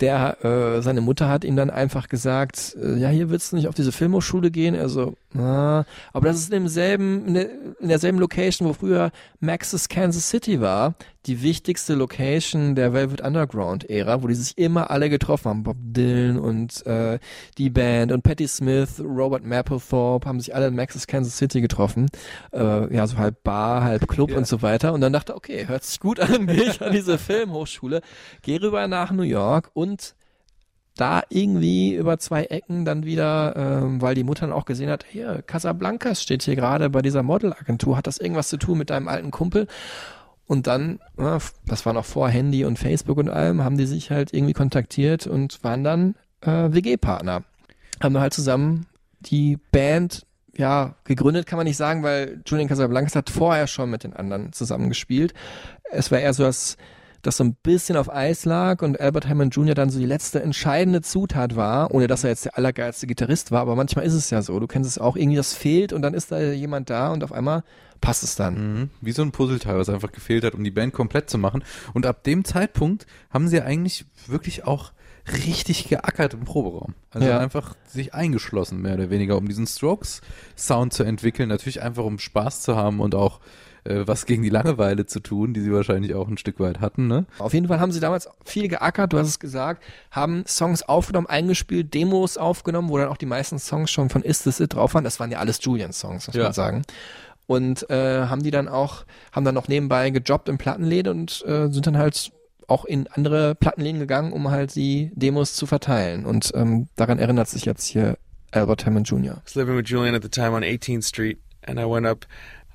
Der, äh, seine Mutter hat ihm dann einfach gesagt, äh, ja, hier willst du nicht auf diese Filmhochschule gehen, also Ah, aber das ist in demselben, in, der, in derselben Location, wo früher Max's Kansas City war, die wichtigste Location der Velvet Underground Ära, wo die sich immer alle getroffen haben. Bob Dylan und äh, die Band und Patti Smith, Robert Mapplethorpe haben sich alle in Max's Kansas City getroffen. Äh, ja, so halb Bar, halb Club und so weiter. Und dann dachte, okay, hört sich gut an, [laughs] gehe ich an diese Filmhochschule, gehe rüber nach New York und da irgendwie über zwei Ecken dann wieder, ähm, weil die Mutter dann auch gesehen hat, hier, Casablancas steht hier gerade bei dieser Modelagentur, hat das irgendwas zu tun mit deinem alten Kumpel? Und dann, ja, das war noch vor Handy und Facebook und allem, haben die sich halt irgendwie kontaktiert und waren dann äh, WG-Partner. Haben dann halt zusammen die Band ja, gegründet kann man nicht sagen, weil Julian Casablancas hat vorher schon mit den anderen zusammengespielt. Es war eher so, dass das so ein bisschen auf Eis lag und Albert Hammond Jr. dann so die letzte entscheidende Zutat war, ohne dass er jetzt der allergeilste Gitarrist war, aber manchmal ist es ja so. Du kennst es auch, irgendwie das fehlt und dann ist da jemand da und auf einmal passt es dann. Mhm. Wie so ein Puzzleteil, was einfach gefehlt hat, um die Band komplett zu machen. Und ab dem Zeitpunkt haben sie eigentlich wirklich auch richtig geackert im Proberaum. Also Ja. einfach sich eingeschlossen, mehr oder weniger, um diesen Strokes-Sound zu entwickeln. Natürlich einfach, um Spaß zu haben und auch äh, was gegen die Langeweile zu tun, die sie wahrscheinlich auch ein Stück weit hatten, ne? Auf jeden Fall haben sie damals viel geackert, du hast es gesagt, haben Songs aufgenommen, eingespielt, Demos aufgenommen, wo dann auch die meisten Songs schon von Is This It drauf waren. Das waren ja alles Julian-Songs, muss Ja. man sagen. Und äh, haben die dann auch, haben dann noch nebenbei gejobbt in Plattenläden und äh, sind dann halt auch in andere Plattenläden gegangen, um halt die Demos zu verteilen. Und ähm, daran erinnert sich jetzt hier Albert Hammond Jr. I was living with Julian at the time on 18th Street, and I went up.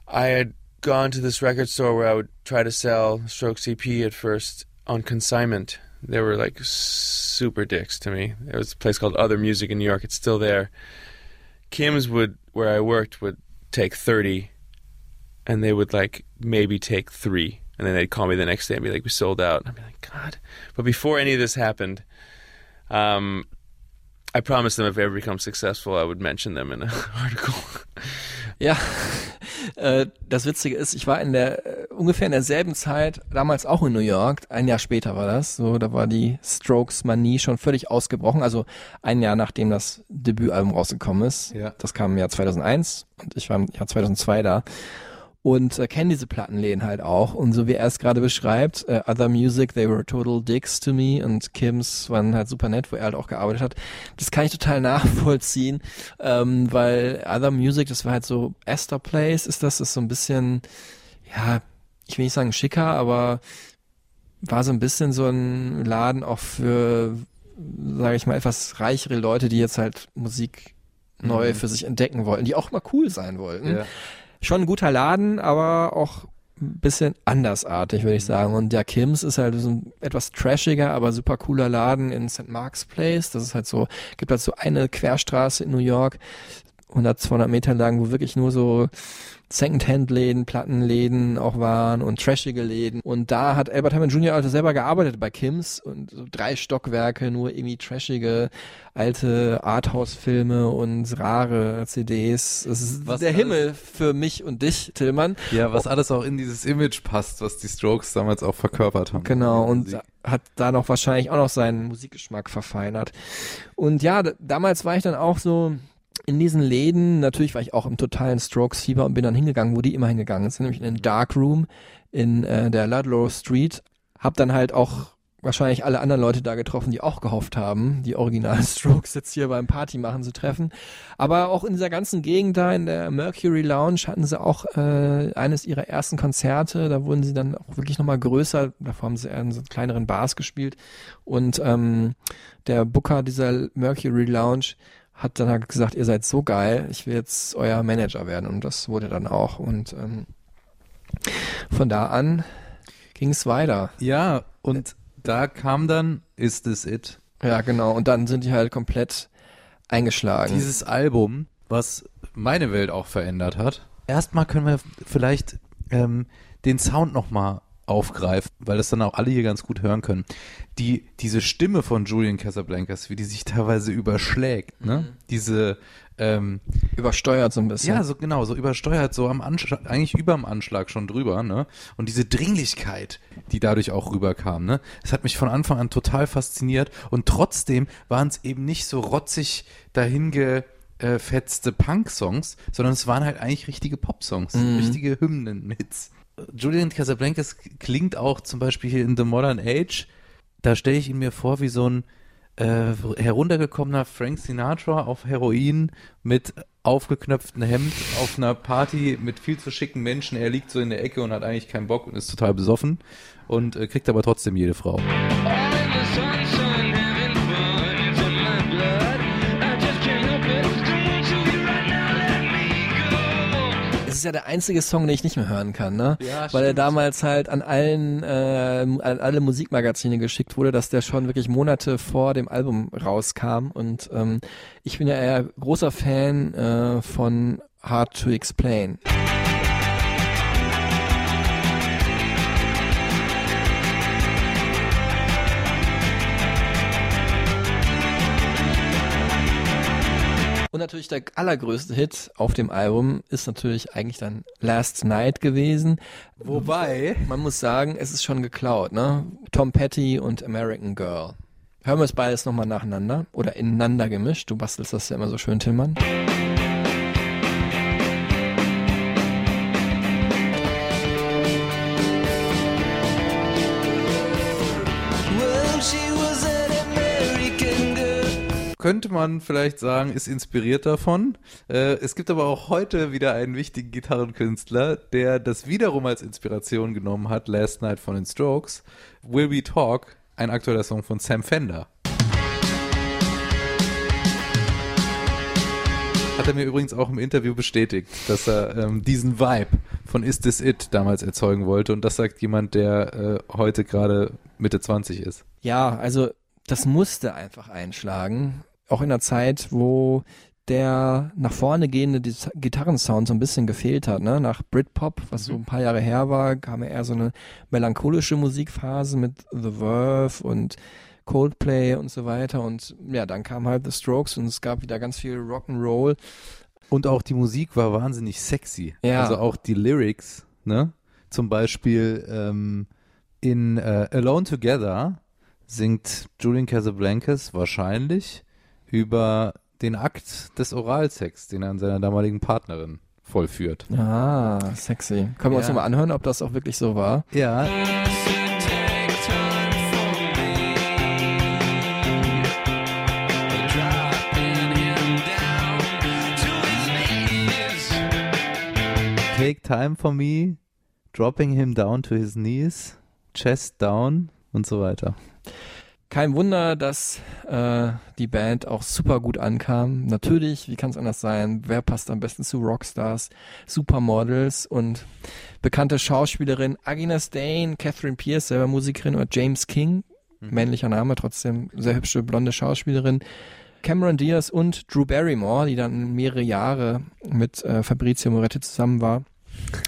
I had gone to this record store where I would try to sell Stroke CP at first on consignment. They were like super dicks to me. There was a place called Other Music in New York. It's still there. Kim's would, where I worked, would take 30, and they would like maybe take three. And then they'd call me the next day and be like, we sold out. And I'd be like, God. But before any of this happened, um, I promised them if I ever become successful, I would mention them in an [laughs] article. Ja, äh, das Witzige ist, ich war in der äh, ungefähr in derselben Zeit, damals auch in New York, ein Jahr später war das, so da war die Strokes-Manie schon völlig ausgebrochen, also ein Jahr nachdem das Debütalbum rausgekommen ist. Ja. Das kam im Jahr 2001 und ich war im Jahr 2002 da und äh, kenne diese Plattenläden halt auch und so wie er es gerade beschreibt, äh, Other Music, they were total dicks to me und Kims waren halt super nett, wo er halt auch gearbeitet hat. Das kann ich total [laughs] nachvollziehen, ähm, weil Other Music, das war halt so Esther Place, ist das, ist so ein bisschen, ja, ich will nicht sagen schicker, aber war so ein bisschen so ein Laden auch für, sage ich mal, etwas reichere Leute, die jetzt halt Musik neu für sich entdecken wollten, die auch mal cool sein wollten Ja. Schon ein guter Laden, aber auch ein bisschen andersartig, würde ich sagen. Und der Kims ist halt so ein etwas trashiger, aber super cooler Laden in St. Mark's Place. Das ist halt so, gibt halt so eine Querstraße in New York, 100, 200 Meter lang, wo wirklich nur so Secondhand-Läden, Plattenläden auch waren und trashige Läden. Und da hat Albert Hammond Jr. also selber gearbeitet bei Kims und so drei Stockwerke, nur irgendwie trashige alte Arthouse-Filme und rare CDs. Das ist Was der Himmel für mich und dich, Tillmann. Ja, was alles auch in dieses Image passt, was die Strokes damals auch verkörpert haben. Genau, und hat da noch wahrscheinlich auch noch seinen Musikgeschmack verfeinert. Und ja, damals war ich dann auch so in diesen Läden, natürlich war ich auch im totalen Strokes-Fieber und bin dann hingegangen, wo die immer hingegangen sind, nämlich in den Dark Room in äh, der Ludlow Street. Hab dann halt auch wahrscheinlich alle anderen Leute da getroffen, die auch gehofft haben, die originalen [laughs] Strokes jetzt hier beim Party machen zu treffen. Aber auch in dieser ganzen Gegend da in der Mercury Lounge hatten sie auch äh, eines ihrer ersten Konzerte. Da wurden sie dann auch wirklich nochmal größer. Davor haben sie eher in so kleineren Bars gespielt. Und ähm, der Booker dieser Mercury Lounge hat dann halt gesagt, ihr seid so geil, ich will jetzt euer Manager werden. Und das wurde dann auch. Und ähm, von da an ging es weiter. Ja, und da kam dann Is This It? Ja, genau. Und dann sind die halt komplett eingeschlagen. Dieses Album, was meine Welt auch verändert hat. Erstmal können wir vielleicht ähm, den Sound nochmal aufgreifen, weil das dann auch alle hier ganz gut hören können. Die, diese Stimme von Julian Casablancas, wie die sich teilweise überschlägt, ne? Diese, ähm, Übersteuert so ein bisschen. ja, so genau, so übersteuert, so am Anschlag, eigentlich überm Anschlag schon drüber, ne? Und diese Dringlichkeit, die dadurch auch rüberkam, ne? Das hat mich von Anfang an total fasziniert und trotzdem waren es eben nicht so rotzig dahinge äh, fetzte Punk-Songs, sondern es waren halt eigentlich richtige Pop-Songs, Mhm. richtige Hymnen-Hits. Julian Casablancas klingt auch zum Beispiel hier in The Modern Age, da stelle ich ihn mir vor wie so ein äh, heruntergekommener Frank Sinatra auf Heroin mit aufgeknöpftem Hemd auf einer Party mit viel zu schicken Menschen. Er liegt so in der Ecke und hat eigentlich keinen Bock und ist total besoffen und äh, kriegt aber trotzdem jede Frau. Ist ja der einzige Song, den ich nicht mehr hören kann, ne? Ja, Weil er stimmt. damals halt an allen, äh, an alle Musikmagazine geschickt wurde, dass der schon wirklich Monate vor dem Album rauskam. Und ähm, ich bin ja eher großer Fan äh, von Hard to Explain. Und natürlich der allergrößte Hit auf dem Album ist natürlich eigentlich dann Last Night gewesen. Wobei, Man muss sagen, es ist schon geklaut, ne? Tom Petty und American Girl. Hören wir es beides nochmal nacheinander oder ineinander gemischt. Du bastelst das ja immer so schön, Tillmann. Könnte man vielleicht sagen, ist inspiriert davon. Äh, es gibt aber auch heute wieder einen wichtigen Gitarrenkünstler, der das wiederum als Inspiration genommen hat, Last Night von den Strokes. Will We Talk, ein aktueller Song von Sam Fender. Hat er mir übrigens auch im Interview bestätigt, dass er ähm, diesen Vibe von Is This It damals erzeugen wollte. Und das sagt jemand, der äh, heute gerade Mitte 20 ist. Ja, also das musste einfach einschlagen. Auch in einer Zeit, wo der nach vorne gehende Gitarrensound so ein bisschen gefehlt hat, ne? Nach Britpop, was so ein paar Jahre her war, kam ja eher so eine melancholische Musikphase mit The Verve und Coldplay und so weiter. Und ja, dann kam halt The Strokes und es gab wieder ganz viel Rock'n'Roll. Und auch die Musik war wahnsinnig sexy. Ja. Also auch die Lyrics, ne? Zum Beispiel ähm, in äh, Alone Together singt Julian Casablancas wahrscheinlich über den Akt des Oralsex, den er an seiner damaligen Partnerin vollführt. Ah, sexy. Können wir uns Ja. nochmal anhören, ob das auch wirklich so war? Ja, Take time for me, dropping him down to his knees, chest down und so weiter. Kein Wunder, dass äh, die Band auch super gut ankam. Natürlich, wie kann es anders sein? Wer passt am besten zu Rockstars, Supermodels und bekannte Schauspielerin Agnes Dane, Catherine Pierce, selber Musikerin oder James King, männlicher Name, trotzdem sehr hübsche blonde Schauspielerin. Cameron Diaz und Drew Barrymore, die dann mehrere Jahre mit äh, Fabrizio Moretti zusammen war,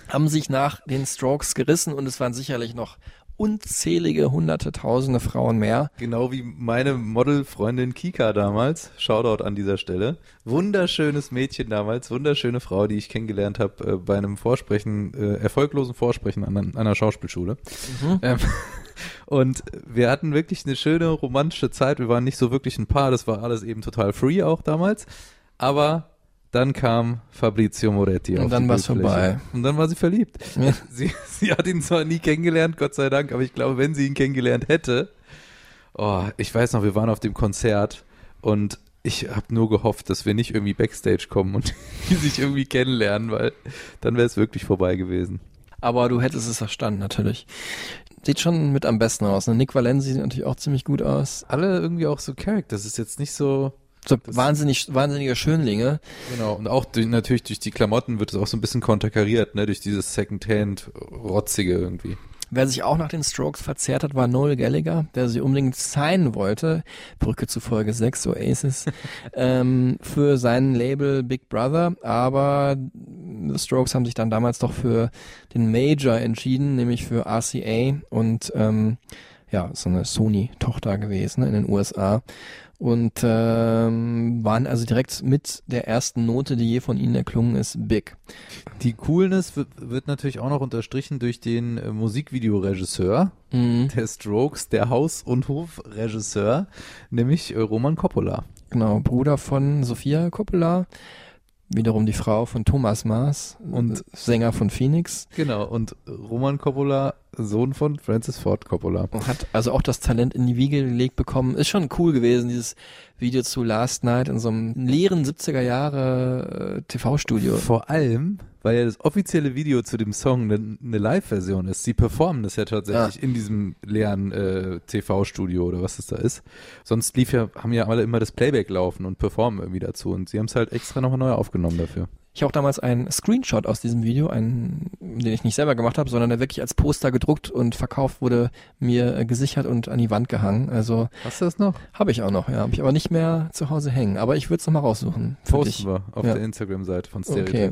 haben sich nach den Strokes gerissen und es waren sicherlich noch unzählige, hunderte, tausende Frauen mehr. Genau wie meine Modelfreundin Kika damals. Shoutout an dieser Stelle. Wunderschönes Mädchen damals, wunderschöne Frau, die ich kennengelernt habe äh, bei einem Vorsprechen, äh, erfolglosen Vorsprechen an, an einer Schauspielschule. Ähm, [laughs] und wir hatten wirklich eine schöne romantische Zeit. Wir waren nicht so wirklich ein Paar, das war alles eben total free auch damals. Aber dann kam Fabrizio Moretti Und dann war's Bildfläche. vorbei. Und dann war sie verliebt. Ja. [laughs] Sie, sie hat ihn zwar nie kennengelernt, Gott sei Dank, aber ich glaube, wenn sie ihn kennengelernt hätte, oh, ich weiß noch, wir waren auf dem Konzert und ich habe nur gehofft, dass wir nicht irgendwie Backstage kommen und [laughs] die sich irgendwie kennenlernen, weil dann wäre es wirklich vorbei gewesen. Aber du hättest es verstanden, natürlich. Sieht schon mit am besten aus. Ne? Nick Valenzi sieht natürlich auch ziemlich gut aus. Alle irgendwie auch so Characters, ist jetzt nicht so, So wahnsinnig, wahnsinnige Schönlinge. genau, und auch durch, natürlich durch die Klamotten wird es auch so ein bisschen konterkariert, ne, durch dieses Secondhand-Rotzige irgendwie. Wer sich auch nach den Strokes verzehrt hat, war Noel Gallagher, der sie unbedingt signen wollte, Brücke zu Folge 6, Oasis, [laughs] ähm, für sein Label Big Brother, aber The Strokes haben sich dann damals doch für den Major entschieden, nämlich für RCA und ähm, ja, so eine Sony-Tochter gewesen in den USA und ähm, waren also direkt mit der ersten Note, die je von ihnen erklungen ist, Big. Die Coolness wird, wird natürlich auch noch unterstrichen durch den äh, Musikvideoregisseur Mhm. der Strokes, der Haus- und Hofregisseur, nämlich äh, Roman Coppola. Genau, Bruder von Sophia Coppola, wiederum die Frau von Thomas Maas Und- äh, Sänger von Phoenix. Genau, und Roman Coppola, Sohn von Francis Ford Coppola. Und hat also auch das Talent in die Wiege gelegt bekommen. Ist schon cool gewesen, dieses Video zu Last Night in so einem leeren 70er Jahre äh, TV-Studio. Vor allem, weil ja das offizielle Video zu dem Song eine, eine Live-Version ist. Sie performen das ja tatsächlich in diesem leeren äh, TV-Studio oder was das da ist. Sonst lief ja, haben ja alle immer das Playback laufen und performen irgendwie dazu. Und sie haben es halt extra nochmal neu aufgenommen dafür. Ich habe auch damals einen Screenshot aus diesem Video, einen, den ich nicht selber gemacht habe, sondern der wirklich als Poster gedruckt und verkauft wurde, mir äh, gesichert und an die Wand gehangen. Also Hast du das noch? habe ich auch noch, ja. Habe ich aber nicht mehr zu Hause hängen. Aber ich würde es nochmal raussuchen. Posten dich. wir auf Ja. der Instagram-Seite von Okay.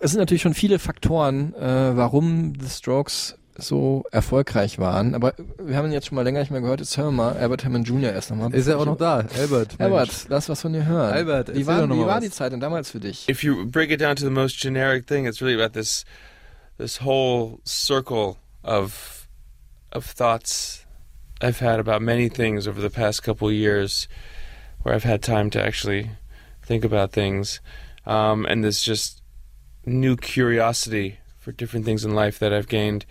Es sind natürlich schon viele Faktoren, äh, warum The Strokes so erfolgreich waren. Aber wir haben ihn jetzt schon mal länger nicht mehr gehört. Jetzt hören wir mal Albert Hammond Jr. erst nochmal. Ist er auch noch da? Albert. Mensch. Albert, lass was von dir hören. Albert, wie war, wie war die Zeit denn damals für dich? If you break it down to the most generic thing, it's really about this this whole circle of of thoughts I've had about many things over the past couple years, where I've had time to actually think about things, um, and this just new curiosity for different things in life that I've gained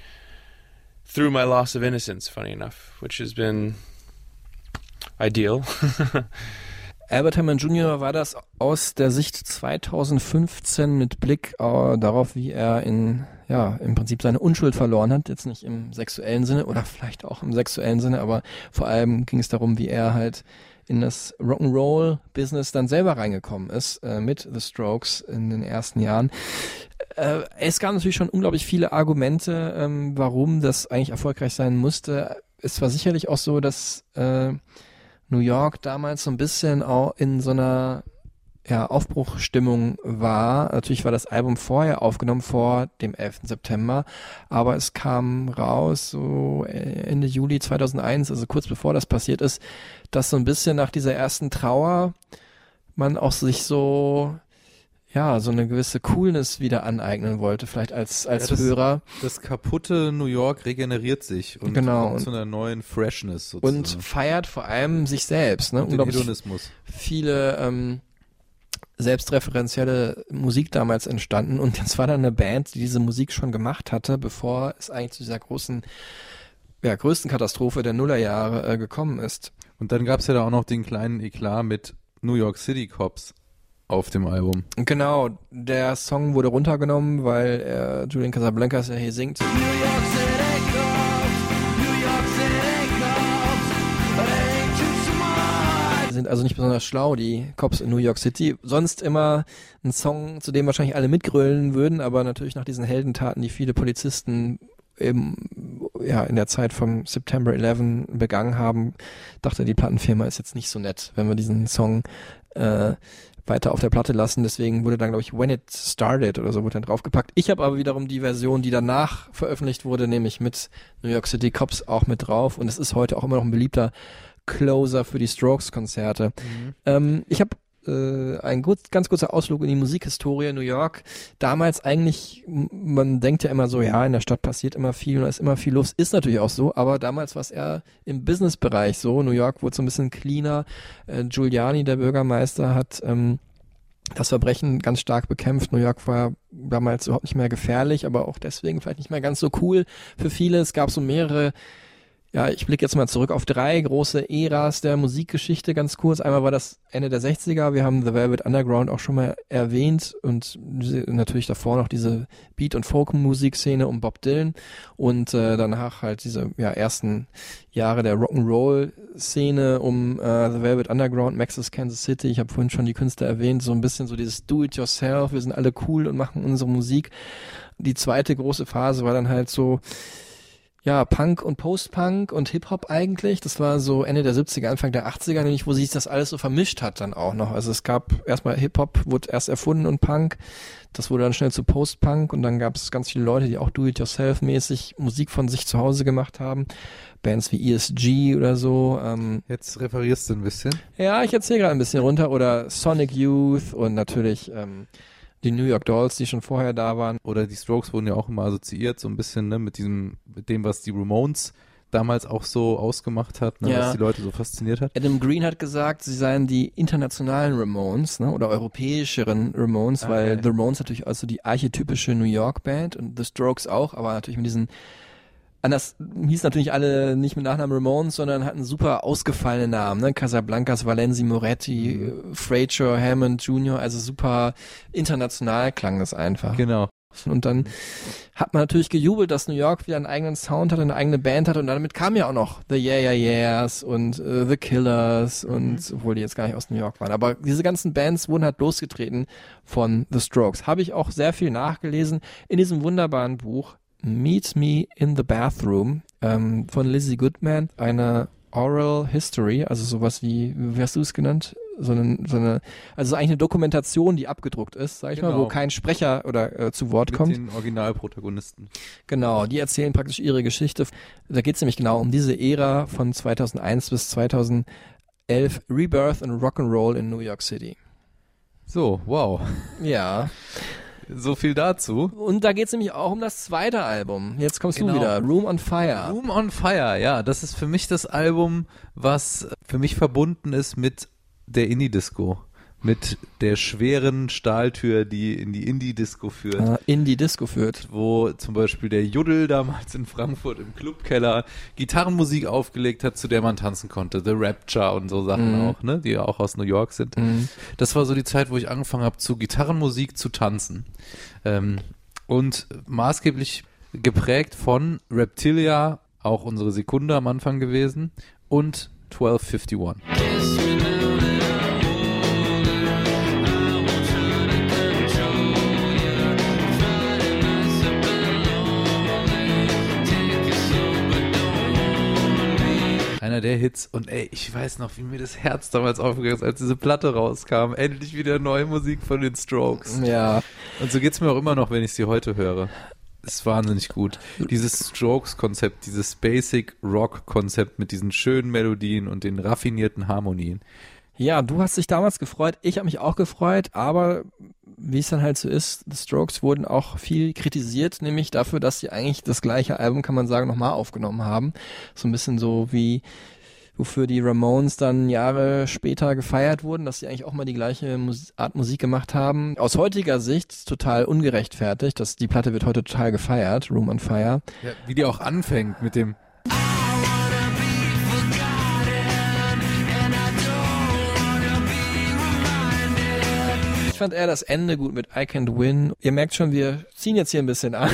through my loss of innocence. Funny enough, which has been ideal. [laughs] Albert Hammond Jr. war das aus der Sicht 2015 mit Blick äh, darauf, wie er in, ja, im Prinzip seine Unschuld verloren hat. Jetzt nicht im sexuellen Sinne oder vielleicht auch im sexuellen Sinne, aber vor allem ging es darum, wie er halt in das Rock'n'Roll-Business dann selber reingekommen ist äh, mit The Strokes in den ersten Jahren. Äh, es gab natürlich schon unglaublich viele Argumente, ähm, warum das eigentlich erfolgreich sein musste. Es war sicherlich auch so, dass äh, New York damals so ein bisschen auch in so einer ja, Aufbruchstimmung war. Natürlich war das Album vorher aufgenommen, vor dem 11. September, aber es kam raus so Ende Juli 2001, also kurz bevor das passiert ist, dass so ein bisschen nach dieser ersten Trauer man auch sich so ja, so eine gewisse Coolness wieder aneignen wollte, vielleicht als, als Ja, das- Hörer. Das kaputte New York regeneriert sich und Genau. kommt zu einer neuen Freshness sozusagen. Und feiert vor allem sich selbst, ne? Und den Unglaublich Hedonismus. viele ähm, selbstreferenzielle Musik damals entstanden und das war dann eine Band, die diese Musik schon gemacht hatte, bevor es eigentlich zu dieser großen, ja, größten Katastrophe der Nullerjahre äh, gekommen ist. Und dann gab es ja da auch noch den kleinen Eklat mit New York City Cops auf dem Album. Genau, der Song wurde runtergenommen, weil äh, Julian Casablancas ja hier singt. Die sind also nicht besonders schlau, die Cops in New York City. Sonst immer ein Song, zu dem wahrscheinlich alle mitgrölen würden, aber natürlich nach diesen Heldentaten, die viele Polizisten eben ja in der Zeit vom September 11 begangen haben, dachte die Plattenfirma ist jetzt nicht so nett, wenn wir diesen Song äh, weiter auf der Platte lassen. Deswegen wurde dann, glaube ich, When It Started oder so wurde dann draufgepackt. Ich habe aber wiederum die Version, die danach veröffentlicht wurde, nämlich mit New York City Cops auch mit drauf. Und es ist heute auch immer noch ein beliebter Closer für die Strokes-Konzerte. Ähm, ich habe äh, ein gut, ganz kurzer Ausflug in die Musikhistorie New York. Damals eigentlich, man denkt ja immer so, ja, in der Stadt passiert immer viel und da ist immer viel los. Ist natürlich auch so, aber damals war es eher im Businessbereich so. New York wurde so ein bisschen cleaner. Äh, Giuliani, der Bürgermeister, hat ähm, das Verbrechen ganz stark bekämpft. New York war damals überhaupt nicht mehr gefährlich, aber auch deswegen vielleicht nicht mehr ganz so cool für viele. Es gab so mehrere ja, ich blicke jetzt mal zurück auf drei große Eras der Musikgeschichte ganz kurz. Einmal war das Ende der 60er, wir haben The Velvet Underground auch schon mal erwähnt und natürlich davor noch diese Beat- und Folk-Musikszene um Bob Dylan und äh, danach halt diese ja, ersten Jahre der Rock'n'Roll-Szene um äh, The Velvet Underground, Maxis Kansas City. Ich habe vorhin schon die Künstler erwähnt, so ein bisschen so dieses Do-it-yourself, wir sind alle cool und machen unsere Musik. Die zweite große Phase war dann halt so ja, Punk und Post-Punk und Hip-Hop eigentlich. Das war so Ende der 70er, Anfang der 80er, nämlich wo sich das alles so vermischt hat dann auch noch. Also es gab erstmal Hip-Hop, wurde erst erfunden und Punk. Das wurde dann schnell zu Post-Punk und dann gab es ganz viele Leute, die auch Do-it-yourself-mäßig Musik von sich zu Hause gemacht haben. Bands wie ESG oder so. Ähm, Jetzt referierst du ein bisschen. ja, ich erzähle gerade ein bisschen runter. Oder Sonic Youth und natürlich ähm, die New York Dolls, die schon vorher da waren. Oder die Strokes wurden ja auch immer assoziiert, so ein bisschen, ne, mit diesem, mit dem, was die Ramones damals auch so ausgemacht hat, ne, Ja. was die Leute so fasziniert hat. Adam Green hat gesagt, sie seien die internationalen Ramones, ne, oder europäischeren Ramones, Ah, weil okay. The Ramones natürlich also die archetypische New York Band und The Strokes auch, aber natürlich mit diesen anders hieß natürlich alle nicht mit Nachnamen Ramones, sondern hatten super ausgefallene Namen, ne? Casablancas, Valenzi, Moretti, Mhm. äh, Frazier, Hammond Jr., also super international klang das einfach. Genau. Und dann hat man natürlich gejubelt, dass New York wieder einen eigenen Sound hat, eine eigene Band hat und damit kamen ja auch noch The Yeah Yeah Yeahs und äh, The Killers und obwohl die jetzt gar nicht aus New York waren. Aber diese ganzen Bands wurden halt losgetreten von The Strokes. Habe ich auch sehr viel nachgelesen in diesem wunderbaren Buch Meet Me in the Bathroom ähm, von Lizzie Goodman, eine Oral History, also sowas wie, wie hast du es genannt? So eine, so eine, also eigentlich eine Dokumentation, die abgedruckt ist, sag ich mal, Genau. wo kein Sprecher oder äh, zu Wort Mit kommt. den Originalprotagonisten. Genau, die erzählen praktisch ihre Geschichte. Da geht es nämlich genau um diese Ära von 2001 bis 2011, Rebirth and Rock'n'Roll in New York City. So, wow. Ja. So viel dazu. Und da geht es nämlich auch um das zweite Album. Jetzt kommst Genau. du wieder. Room on Fire. Room on Fire, ja, das ist für mich das Album, was für mich verbunden ist mit der Indie-Disco. Mit der schweren Stahltür, die in die Indie-Disco führt. Äh, in die Disco führt. wo zum Beispiel der Juddel damals in Frankfurt im Clubkeller Gitarrenmusik aufgelegt hat, zu der man tanzen konnte. The Rapture und so Sachen Mhm. auch, ne, die ja auch aus New York sind. Das war so die Zeit, wo ich angefangen habe, zu Gitarrenmusik zu tanzen. Ähm, und maßgeblich geprägt von Reptilia, auch unsere Sekunde am Anfang gewesen, und 1251. Einer der Hits und ey, ich weiß noch, wie mir das Herz damals aufgegangen ist, als diese Platte rauskam. Endlich wieder neue Musik von den Strokes. Ja. Und so geht's mir auch immer noch, wenn ich sie heute höre. Ist wahnsinnig gut. Dieses Strokes-Konzept, dieses Basic Rock-Konzept mit diesen schönen Melodien und den raffinierten Harmonien. Ja, du hast dich damals gefreut, ich habe mich auch gefreut, aber wie es dann halt so ist, The Strokes wurden auch viel kritisiert, nämlich dafür, dass sie eigentlich das gleiche Album, kann man sagen, nochmal aufgenommen haben. So ein bisschen so wie wofür die Ramones dann Jahre später gefeiert wurden, dass sie eigentlich auch mal die gleiche Mus Art Musik gemacht haben. Aus heutiger Sicht total ungerechtfertigt, dass die Platte wird heute total gefeiert, Room on Fire. Ja, wie die auch anfängt mit dem Ich fand eher das Ende gut mit I Can't Win. Ihr merkt schon, wir ziehen jetzt hier ein bisschen an.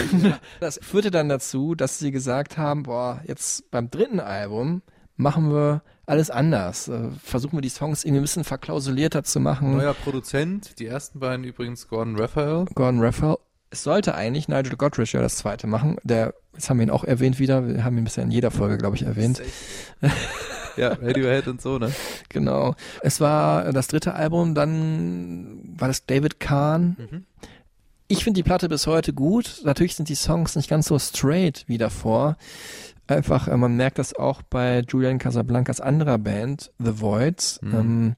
[laughs] Das führte dann dazu, dass sie gesagt haben, boah, jetzt beim dritten Album machen wir alles anders. Äh, Versuchen wir die Songs irgendwie ein bisschen verklausulierter zu machen. neuer Produzent, die ersten beiden übrigens Gordon Raphael. Gordon Raphael. Es sollte eigentlich Nigel Godrich ja das zweite machen. Der, jetzt haben wir ihn auch erwähnt wieder. Wir haben ihn bisher in jeder Folge, glaube ich, erwähnt. Ja, Radiohead und so, ne? [laughs] Genau. Es war das dritte Album, dann war das David Kahn. Mhm. Ich finde die Platte bis heute gut. Natürlich sind die Songs nicht ganz so straight wie davor. Einfach, äh, man merkt das auch bei Julian Casablancas anderer Band, The Voids, Mhm. ähm,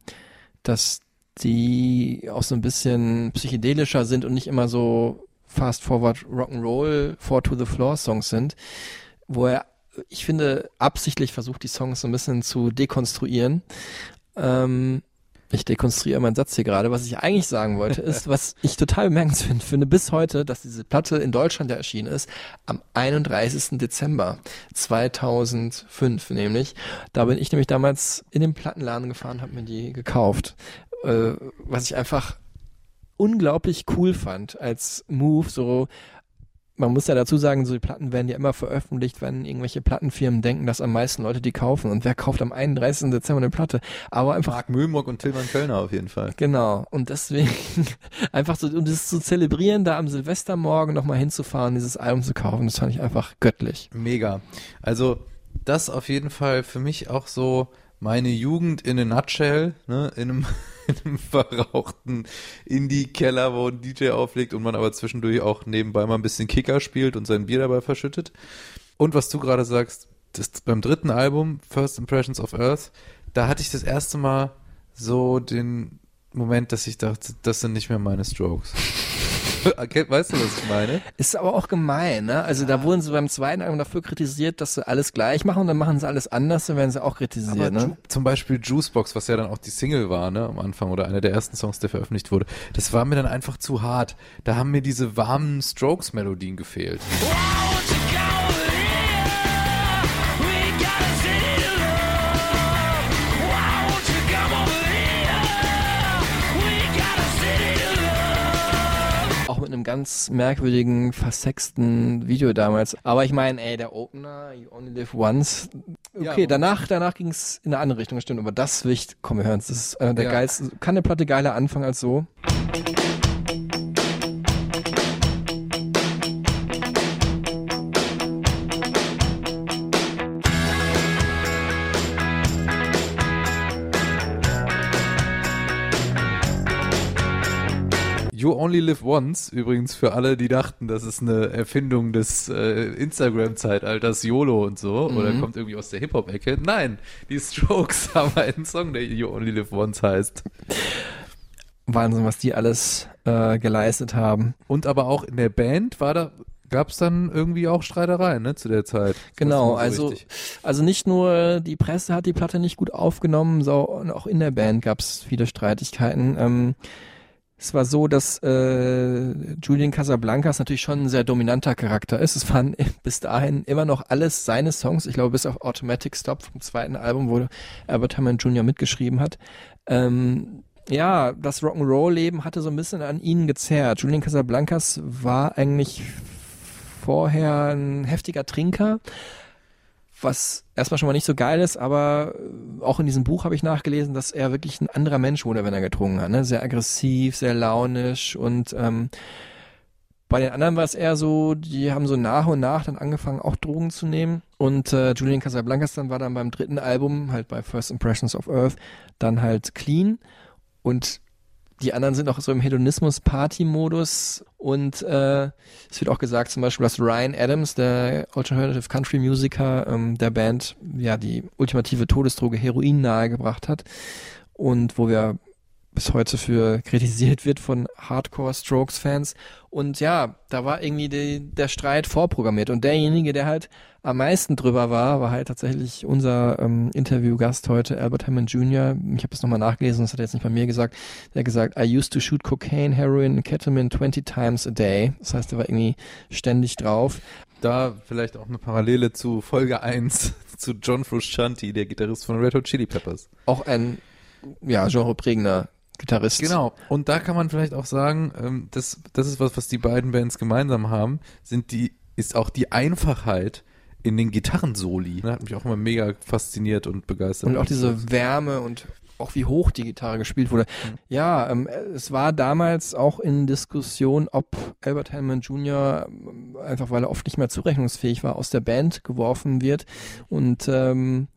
dass die auch so ein bisschen psychedelischer sind und nicht immer so fast forward Rock'n'Roll, Four to the Floor Songs sind, wo er, ich finde, absichtlich versucht, die Songs so ein bisschen zu dekonstruieren. Ähm, ich dekonstruiere meinen Satz hier gerade. Was ich eigentlich sagen wollte, ist, [laughs] was ich total bemerkenswert finde, bis heute, dass diese Platte in Deutschland ja erschienen ist, am 31. Dezember 2005 nämlich. Da bin ich nämlich damals in den Plattenladen gefahren, habe mir die gekauft. Äh, was ich einfach unglaublich cool fand als Move, so man muss ja dazu sagen, so die Platten werden ja immer veröffentlicht, wenn irgendwelche Plattenfirmen denken, dass am meisten Leute die kaufen. Und wer kauft am 31. Dezember eine Platte? Aber einfach Mark Mühlmock und Tillmann Kölner auf jeden Fall. Genau. Und deswegen [laughs] einfach so, um das zu zelebrieren, da am Silvestermorgen nochmal hinzufahren, dieses Album zu kaufen, das fand ich einfach göttlich. Mega. Also das auf jeden Fall für mich auch so meine Jugend in a nutshell, ne, in einem, [laughs] in einem verrauchten Indie-Keller, wo ein DJ auflegt und man aber zwischendurch auch nebenbei mal ein bisschen Kicker spielt und sein Bier dabei verschüttet. Und was du gerade sagst, das, beim dritten Album, First Impressions of Earth, da hatte ich das erste Mal so den Moment, dass ich dachte, das sind nicht mehr meine Strokes. [laughs] Okay, weißt du, was ich meine? Ist aber auch gemein, ne? Also da wurden sie beim zweiten Album dafür kritisiert, dass sie alles gleich machen und dann machen sie alles anders, dann werden sie auch kritisiert, Aber ne? Ju- zum Beispiel Juicebox, was ja dann auch die Single war, ne, am Anfang oder einer der ersten Songs, der veröffentlicht wurde, das war mir dann einfach zu hart. Da haben mir diese warmen Strokes-Melodien gefehlt. Auch ganz merkwürdigen, versexten Video damals. Aber ich meine, ey, der Opener, You Only Live Once. Okay, Ja. danach, danach ging es in eine andere Richtung, stimmt. Aber das Wicht, komm, wir hören es. Das ist einer der Ja. geilsten. Kann eine Platte geiler anfangen als so? You Only Live Once, übrigens für alle, die dachten, das ist eine Erfindung des äh, Instagram-Zeitalters YOLO und so, oder Mhm. kommt irgendwie aus der Hip-Hop-Ecke. Nein, die Strokes [laughs] haben einen Song, der You Only Live Once heißt. Wahnsinn, was die alles äh, geleistet haben. Und aber auch in der Band war da, gab es dann irgendwie auch Streitereien, ne, zu der Zeit. Genau, Das so also, richtig. also nicht nur die Presse hat die Platte nicht gut aufgenommen, sondern auch in der Band gab es viele Streitigkeiten. Ähm, es war so, dass äh, Julian Casablancas natürlich schon ein sehr dominanter Charakter ist. Es waren [laughs] bis dahin immer noch alles seine Songs. Ich glaube, bis auf Automatic Stop vom zweiten Album, wo Albert Hammond Jr. mitgeschrieben hat. Ähm, ja, das Rock'n'Roll-Leben hatte so ein bisschen an ihnen gezerrt. Julian Casablancas war eigentlich vorher ein heftiger Trinker, was erstmal schon mal nicht so geil ist, aber äh, auch in diesem Buch habe ich nachgelesen, dass er wirklich ein anderer Mensch wurde, wenn er getrunken hat. Ne? Sehr aggressiv, sehr launisch und ähm, bei den anderen war es eher so, die haben so nach und nach dann angefangen, auch Drogen zu nehmen. Und äh, Julian Casablancas dann war dann beim dritten Album, halt bei First Impressions of Earth, dann halt clean. Und die anderen sind auch so im Hedonismus-Party-Modus. Und äh, es wird auch gesagt, zum Beispiel, dass Ryan Adams, der Alternative Country Musiker ähm, der Band, ja die ultimative Todesdroge Heroin nahegebracht hat. Und wo wir bis heute für kritisiert wird von Hardcore-Strokes-Fans. Und ja, da war irgendwie die, der Streit vorprogrammiert. Und derjenige, der halt am meisten drüber war, war halt tatsächlich unser ähm, Interviewgast heute, Albert Hammond Jr. Ich habe das nochmal nachgelesen, das hat er jetzt nicht bei mir gesagt. Der hat gesagt, I used to shoot cocaine, heroin, and ketamine 20 times a day. Das heißt, er war irgendwie ständig drauf. Da vielleicht auch eine Parallele zu Folge 1, [laughs] zu John Frusciante, der Gitarrist von Red Hot Chili Peppers. Auch ein, ja, genreprägender Gitarrist. Genau. Und da kann man vielleicht auch sagen, ähm, das, das ist was, was die beiden Bands gemeinsam haben, sind die, ist auch die Einfachheit in den Gitarrensoli. Das hat mich auch immer mega fasziniert und begeistert. Und auch diese Wärme und auch wie hoch die Gitarre gespielt wurde. Ja, ähm, es war damals auch in Diskussion, ob Albert Hammond Jr., ähm, einfach weil er oft nicht mehr zurechnungsfähig war, aus der Band geworfen wird. Und ähm,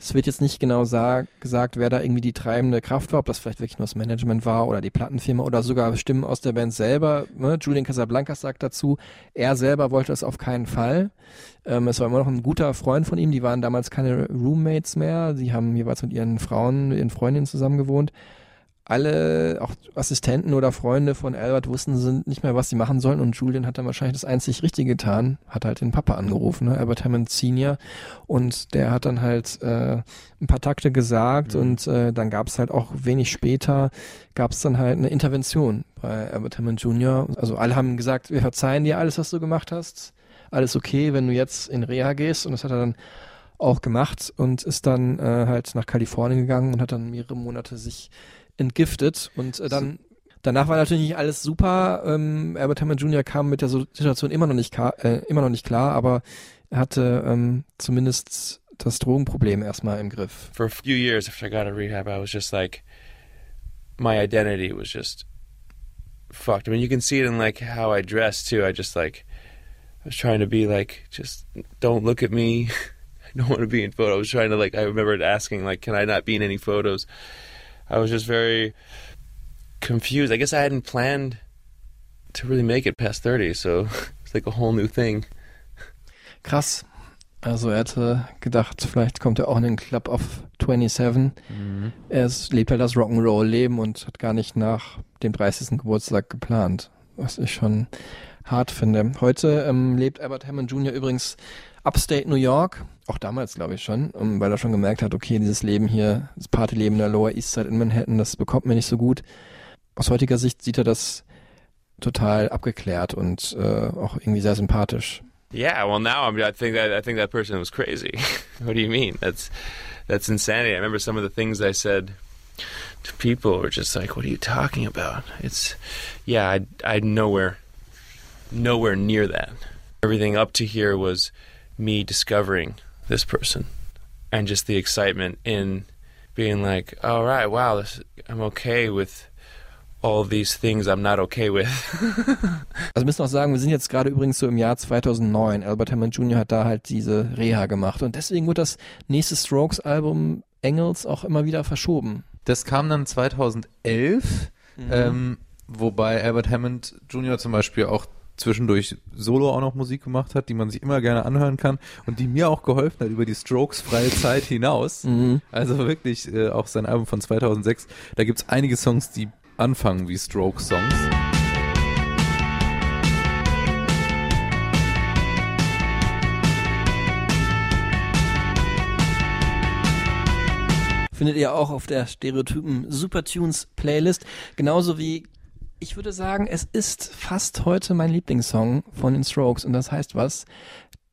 es wird jetzt nicht genau sa- gesagt, wer da irgendwie die treibende Kraft war, ob das vielleicht wirklich nur das Management war oder die Plattenfirma oder sogar Stimmen aus der Band selber. Ne? Julian Casablancas sagt dazu, er selber wollte das auf keinen Fall. Ähm, es war immer noch ein guter Freund von ihm, die waren damals keine Roommates mehr, sie haben jeweils mit ihren Frauen, ihren Freundinnen zusammen gewohnt. Alle, auch Assistenten oder Freunde von Albert wussten sind nicht mehr, was sie machen sollen und Julian hat dann wahrscheinlich das einzig Richtige getan, hat halt den Papa angerufen, ne? Albert Hammond Senior und der hat dann halt äh, ein paar Takte gesagt und äh, dann gab es halt auch wenig später, gab es dann halt eine Intervention bei Albert Hammond Jr. Also alle haben gesagt, wir verzeihen dir alles, was du gemacht hast, alles okay, wenn du jetzt in Reha gehst und das hat er dann auch gemacht und ist dann äh, halt nach Kalifornien gegangen und hat dann mehrere Monate sich entgiftet und äh, dann danach war natürlich nicht alles super. Ähm, Albert Hammond Jr. kam mit der Situation immer noch nicht klar, äh, immer noch nicht klar, aber er hatte ähm, zumindest das Drogenproblem erstmal im Griff. For a few years after I got out of rehab, I was just like, my identity was just fucked. I mean, you can see it in like how I dress too. I just like, I was trying to be like, just don't look at me. [laughs] I don't want to be in photos. I was trying to like, I remember asking like, can I not be in any photos? I was just very confused. I guess I hadn't planned to really make it past 30, so [laughs] it's like a whole new thing. Krass. Also er hatte gedacht, vielleicht kommt er auch in den Club of 27. Mhm. Er ist, lebt halt das Rock'n'Roll-Leben und hat gar nicht nach dem 30. Geburtstag geplant. was ich schon hart finde. Heute ähm, lebt Albert Hammond Jr. übrigens upstate New York, auch damals glaube ich schon, weil er schon gemerkt hat, okay, dieses Leben hier, das Partyleben der Lower East Side in Manhattan, das bekommt mir nicht so gut. Aus heutiger Sicht sieht er das total abgeklärt und äh, auch irgendwie sehr sympathisch. Yeah, well now I think that I think that person was crazy. [laughs] what do you mean? That's that's insanity. I remember some of the things I said to people were just like, "What are you talking about?" It's yeah, I I nowhere nowhere near that. Everything up to here was me discovering this person and just the excitement in being like, "All right, wow, this, I'm okay with all these things I'm not okay with." [laughs] Also wir müssen auch sagen, wir sind jetzt gerade übrigens so im Jahr 2009. Albert Hammond Jr. hat da halt diese Reha gemacht und deswegen wird das nächste Strokes-Album Engels auch immer wieder verschoben. Das kam dann 2011, ähm, wobei Albert Hammond Jr. zum Beispiel auch zwischendurch solo auch noch Musik gemacht hat, die man sich immer gerne anhören kann und die mir auch geholfen hat über die Strokes freie Zeit hinaus. [laughs] Also wirklich äh, auch sein Album von 2006, da gibt's einige Songs, die anfangen wie Strokes Songs. Findet ihr auch auf der Stereotypen Supertunes Playlist. Genauso wie, ich würde sagen, es ist fast heute mein Lieblingssong von den Strokes und das heißt was?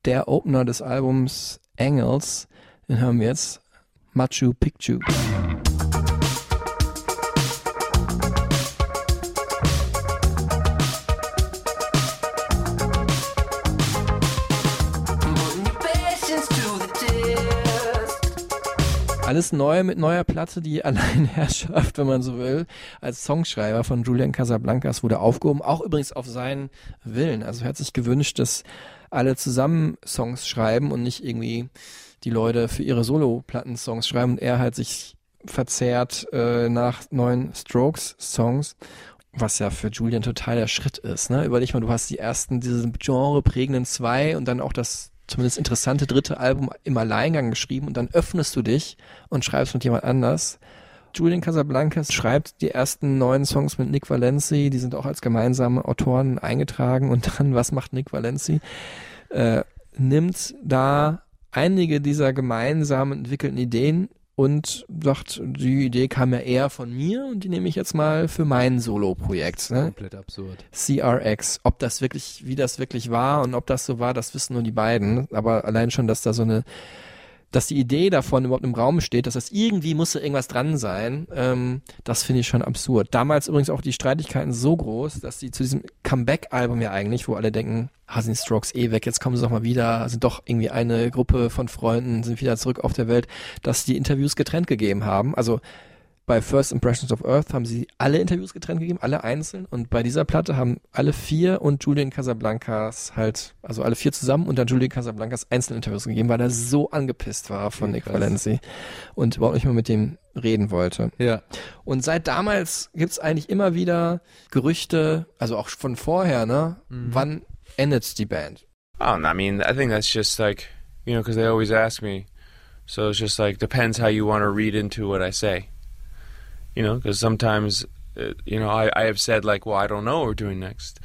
Der Opener des Albums Angels, den hören wir jetzt. Machu Picchu. Alles neu mit neuer Platte, die [laughs] Alleinherrschaft, wenn man so will, als Songschreiber von Julian Casablancas wurde aufgehoben, auch übrigens auf seinen Willen. Also er hat sich gewünscht, dass alle zusammen Songs schreiben und nicht irgendwie die Leute für ihre Solo-Platten Songs schreiben und er halt sich verzehrt äh, nach neuen Strokes-Songs was ja für Julian total der Schritt ist. Ne? Überleg mal, du hast die ersten, diese genreprägenden zwei und dann auch das zumindest interessante dritte Album im Alleingang geschrieben und dann öffnest du dich und schreibst mit jemand anders. Julian Casablancas schreibt die ersten neuen Songs mit Nick Valenci, die sind auch als gemeinsame Autoren eingetragen und dann, was macht Nick Valenci? Äh, nimmt da einige dieser gemeinsam entwickelten Ideen und sagt, die Idee kam ja eher von mir und die nehme ich jetzt mal für mein Solo-Projekt. Ne? Komplett absurd. CRX. Ob das wirklich, wie das wirklich war und ob das so war, das wissen nur die beiden. Aber allein schon, dass da so eine, dass die Idee davon überhaupt im Raum steht, dass das irgendwie muss da irgendwas dran sein, ähm, das finde ich schon absurd. Damals übrigens auch die Streitigkeiten so groß, dass sie zu diesem Comeback-Album ja eigentlich, wo alle denken, ah, sind Strokes eh weg, jetzt kommen sie doch mal wieder, sind doch irgendwie eine Gruppe von Freunden, sind wieder zurück auf der Welt, dass die Interviews getrennt gegeben haben. Also bei First Impressions of Earth haben sie alle Interviews getrennt gegeben, alle einzeln. Und bei dieser Platte haben alle vier und Julian Casablancas halt, also alle vier zusammen und dann Julian Casablancas einzelne Interviews gegeben, weil er so angepisst war von Nick. Valenci und überhaupt nicht mehr mit dem reden wollte. Ja. Und seit damals gibt's eigentlich immer wieder Gerüchte, also auch von vorher, ne? Wann endet die Band? Oh, I mean, I think that's just like, you know, because they always ask me. So it's just like, depends how you want to read into what I say. You know, because sometimes, uh, you know, I, I have said, like, well, I don't know what we're doing next.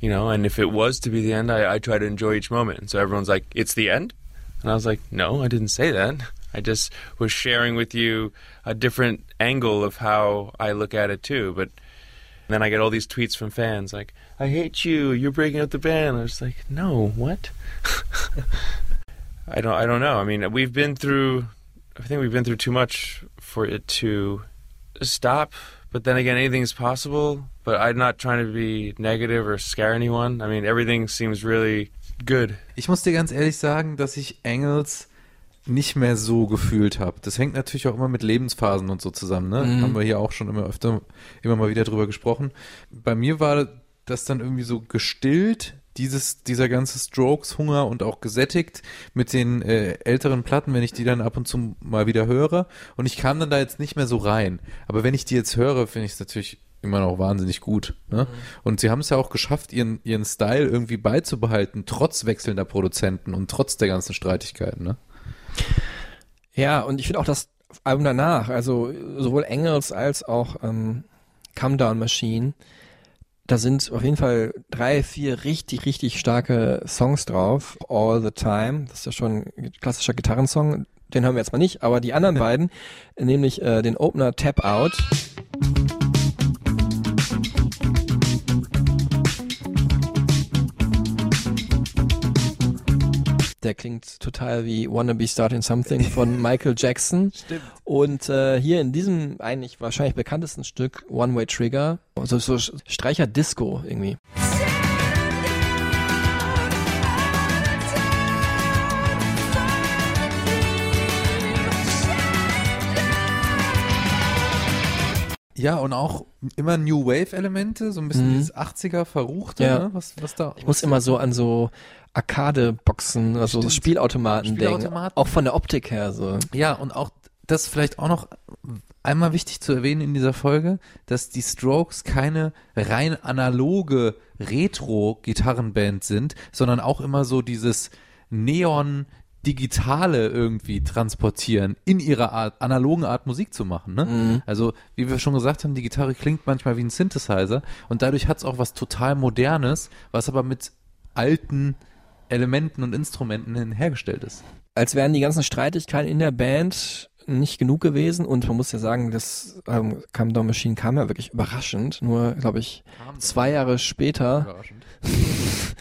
You know, and if it was to be the end, I, I try to enjoy each moment. And so everyone's like, it's the end? And I was like, no, I didn't say that. [laughs] I just was sharing with you a different angle of how I look at it too. But then I get all these tweets from fans like, I hate you, you're breaking up the band. I was like, no, what? [laughs] I don't I don't know. I mean, we've been through I think we've been through too much for it to stop. But then again, anything's possible. But I'm not trying to be negative or scare anyone. I mean, everything seems really good. Ich muss dir ganz ehrlich sagen, dass ich Engels nicht mehr so gefühlt habe. Das hängt natürlich auch immer mit Lebensphasen und so zusammen, ne? Mhm. Haben wir hier auch schon immer öfter, immer mal wieder drüber gesprochen. Bei mir war das dann irgendwie so gestillt, dieses, dieser ganze Strokes-Hunger und auch gesättigt mit den äh, älteren Platten, wenn ich die dann ab und zu mal wieder höre. Und ich kam dann da jetzt nicht mehr so rein. Aber wenn ich die jetzt höre, finde ich es natürlich immer noch wahnsinnig gut. Ne? Und sie haben es ja auch geschafft, ihren, ihren Style irgendwie beizubehalten, trotz wechselnder Produzenten und trotz der ganzen Streitigkeiten. Ne? Ja, und ich finde auch das Album danach, also sowohl Engels als auch ähm, Come Down Machine, Da sind auf jeden Fall drei, vier richtig, richtig starke Songs drauf. All the Time, das ist ja schon ein klassischer Gitarrensong. Den hören wir jetzt mal nicht, aber die anderen beiden, nämlich äh, den Opener Tap Out. Der klingt total wie Wanna Be Starting Something von [laughs] Michael Jackson. Stimmt. Und äh, hier in diesem eigentlich wahrscheinlich bekanntesten Stück One Way Trigger, also so Streicher Disco irgendwie. Ja, und auch immer New Wave-Elemente, so ein bisschen Mhm. dieses 80er Verruchte, Ja. ne? was, was da. Ich muss immer so an so Arcade-Boxen, also so Stimmt. Spielautomaten, denken. Spielautomaten. Auch von der Optik her so. Ja, und auch das vielleicht auch noch einmal wichtig zu erwähnen in dieser Folge, dass die Strokes keine rein analoge Retro-Gitarrenband sind, sondern auch immer so dieses Neon Digitale irgendwie transportieren, in ihrer Art, analogen Art Musik zu machen. Ne? Mhm. Also, wie wir schon gesagt haben, die Gitarre klingt manchmal wie ein Synthesizer und dadurch hat es auch was total Modernes, was aber mit alten Elementen und Instrumenten hergestellt ist. Als wären die ganzen Streitigkeiten in der Band nicht genug gewesen und man muss ja sagen, das ähm, Come Down Machine kam ja wirklich überraschend. Nur, glaube ich, zwei Jahre später, Überraschend. [laughs]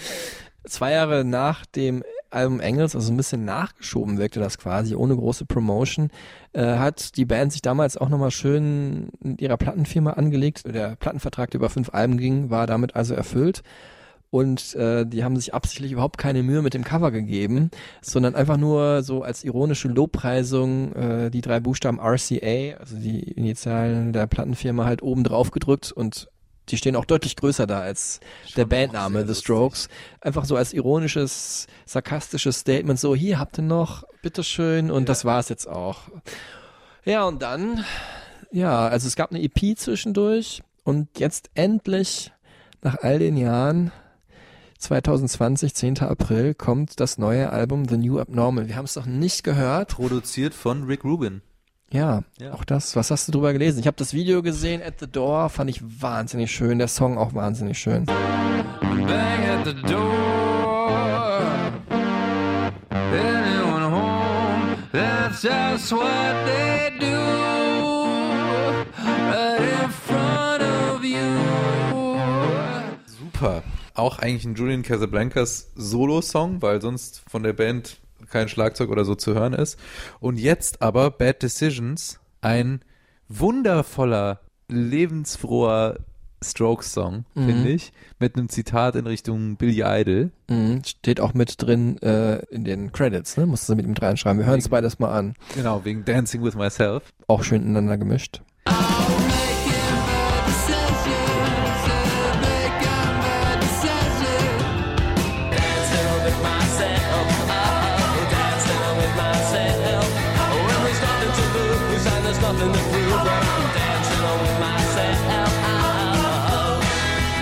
zwei Jahre nach dem Album Engels, also ein bisschen nachgeschoben wirkte das quasi, ohne große Promotion, äh, hat die Band sich damals auch nochmal schön mit ihrer Plattenfirma angelegt. Der Plattenvertrag, der über fünf Alben ging, war damit also erfüllt. Und äh, die haben sich absichtlich überhaupt keine Mühe mit dem Cover gegeben, sondern einfach nur so als ironische Lobpreisung äh, die drei Buchstaben RCA, also die Initialen der Plattenfirma, halt oben drauf gedrückt und die stehen auch deutlich größer da als der auch Bandname The. Strokes. Einfach so als ironisches, sarkastisches Statement, so hier habt ihr noch, bitteschön und das war's jetzt auch. Ja, und dann, ja, also es gab eine EP zwischendurch und jetzt endlich, nach all den Jahren, 2020, 10. April, kommt das neue Album The New Abnormal. Wir haben es noch nicht gehört. Produziert von Rick Rubin. Ja, Ja. auch das. Was hast du drüber gelesen? Ich habe das Video gesehen, At the Door, fand ich wahnsinnig schön. Der Song auch wahnsinnig schön. Bang at the door. Anyone home? That's just what they do. Right in front of you. Super. Auch eigentlich ein Julian Casablancas Solo-Song, weil sonst von der Band kein Schlagzeug oder so zu hören ist. Und jetzt aber Bad Decisions, ein wundervoller, lebensfroher Strokes-Song, Mhm. finde ich, mit einem Zitat in Richtung Billy Idol. Mhm, steht auch mit drin äh, in den Credits, ne? Musst du mit ihm reinschreiben. Wir hören es beides mal an. Genau, wegen Dancing with Myself. Auch schön ineinander gemischt.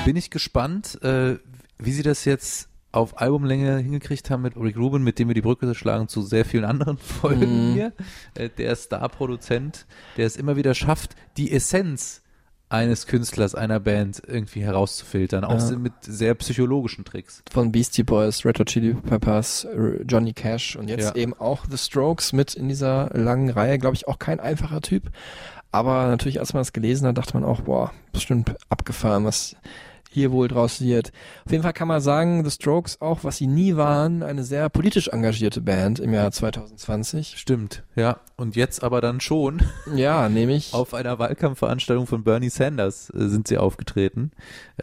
Bin ich gespannt, äh, wie sie das jetzt auf Albumlänge hingekriegt haben mit Rick Rubin, mit dem wir die Brücke schlagen zu sehr vielen anderen [laughs] Folgen Mhm. hier. Äh, der Star-Produzent, der es immer wieder schafft, die Essenz eines Künstlers, einer Band irgendwie herauszufiltern, auch Ja. mit sehr psychologischen Tricks. Von Beastie Boys, Red Hot Chili Peppers, Johnny Cash und jetzt Ja. eben auch The Strokes mit in dieser langen Reihe. Glaube ich auch kein einfacher Typ. Aber natürlich, als man das gelesen hat, dachte man auch, boah, bestimmt abgefahren, was hier wohl draus wird. Auf jeden Fall kann man sagen, The Strokes auch, was sie nie waren, eine sehr politisch engagierte Band im Jahr 2020. Stimmt, ja. Und jetzt aber dann schon [laughs] Ja, nämlich auf einer Wahlkampfveranstaltung von Bernie Sanders äh, sind sie aufgetreten.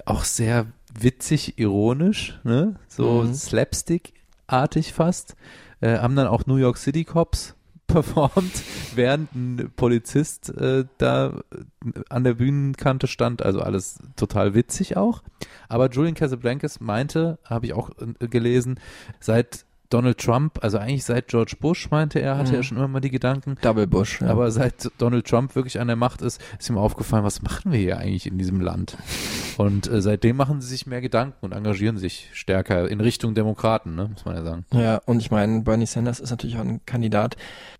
Auch sehr witzig, ironisch, ne? So Mhm. Slapstick-artig fast. Äh, haben dann auch New York City Cops performt, [laughs] während ein Polizist äh, da äh, an der Bühnenkante stand. Also alles total witzig auch. Aber Julian Casablancas meinte, habe ich auch äh, gelesen, seit Donald Trump, also eigentlich seit George Bush, meinte er, hatte Mhm. er schon immer mal die Gedanken. Double Bush. Ja. Aber seit Donald Trump wirklich an der Macht ist, ist ihm aufgefallen, was machen wir hier eigentlich in diesem Land? Und äh, seitdem machen sie sich mehr Gedanken und engagieren sich stärker in Richtung Demokraten, ne, muss man ja sagen. Ja, und ich meine, Bernie Sanders ist natürlich auch ein Kandidat,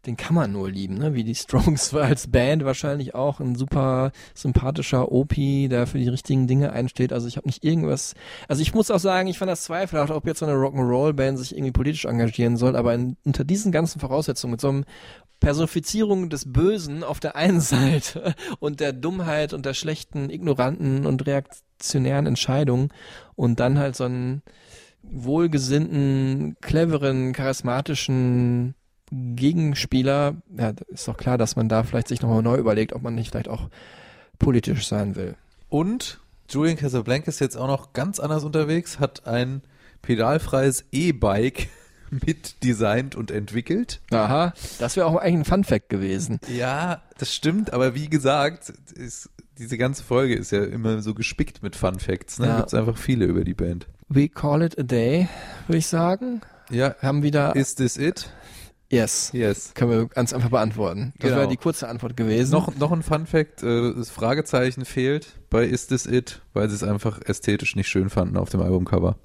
den kann man nur lieben, ne? Wie die Strokes [laughs] als Band wahrscheinlich auch ein super sympathischer OP, der für die richtigen Dinge einsteht. Also ich habe nicht irgendwas. Also ich muss auch sagen, ich fand das zweifelhaft, ob jetzt so eine Rock'n'Roll-Band sich irgendwie politisch engagieren soll, aber in, unter diesen ganzen Voraussetzungen, mit so einem Personifizierung des Bösen auf der einen [laughs] Seite und der Dummheit und der schlechten, ignoranten und reaktionären Entscheidungen und dann halt so einen wohlgesinnten, cleveren, charismatischen Gegenspieler, ja, ist doch klar, dass man da vielleicht sich nochmal neu überlegt, ob man nicht vielleicht auch politisch sein will. Und Julian Casablanca ist jetzt auch noch ganz anders unterwegs, hat ein pedalfreies E-Bike [laughs] mit designt und entwickelt. Aha, das wäre auch eigentlich ein Fun-Fact gewesen. Ja, das stimmt, aber wie gesagt, ist, diese ganze Folge ist ja immer so gespickt mit Fun Facts. Ne? Ja. Da gibt's einfach viele über die Band. We call it a day, würde ich sagen. Ja, Haben wieder, is this it? yes, Yes. können wir ganz einfach beantworten. Das Genau. wäre die kurze Antwort gewesen. Noch, noch ein Fun Fact, äh, das Fragezeichen fehlt bei Is This It, weil sie es einfach ästhetisch nicht schön fanden auf dem Albumcover.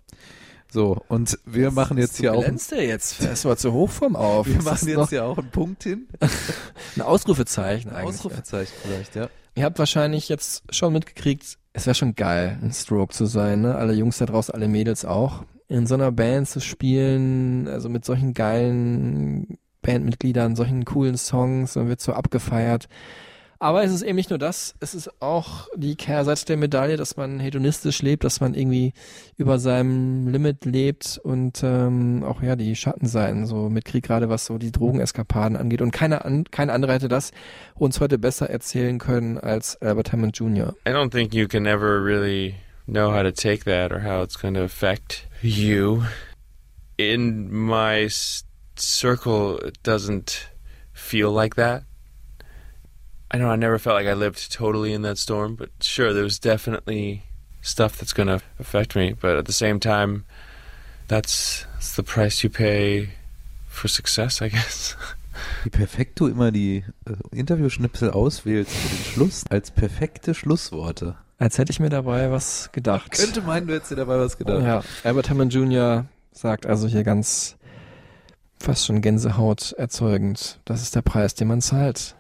So, und wir machen jetzt hier auch, ein- glänzt der jetzt fest mal zu Hochform auf. wir das machen jetzt hier auch einen Punkt hin. [laughs] ein Ausrufezeichen eigentlich. Ausrufezeichen vielleicht, ja. Ihr habt wahrscheinlich jetzt schon mitgekriegt, es wäre schon geil, ein Stroke zu sein, ne? Alle Jungs da draußen, alle Mädels auch. In so einer Band zu spielen, also mit solchen geilen Bandmitgliedern, solchen coolen Songs, dann wird so abgefeiert. Aber es ist eben nicht nur das, es ist auch die Kehrseite der Medaille, dass man hedonistisch lebt, dass man irgendwie über seinem Limit lebt und ähm, auch ja die Schattenseiten so mitkriegt, gerade was so die Drogeneskapaden angeht. Und keiner an, kein anderer hätte das uns heute besser erzählen können als Albert Hammond Jr. I don't think you can ever really know how to take that or how it's going to affect you. In my circle, it doesn't feel like that. I know I never felt like I lived totally in that storm, but sure, there's definitely stuff that's going to affect me. But at the same time, that's, that's the price you pay for success, I [laughs] guess. Wie perfekt du immer die äh, Interviewschnipsel auswählst für den Schluss als perfekte Schlussworte. Als hätte ich mir dabei was gedacht. Könnte meinen, du hättest dir dabei was gedacht. Ja, Albert Hammond Jr. sagt also hier ganz fast schon Gänsehaut erzeugend. Das ist der Preis, den man zahlt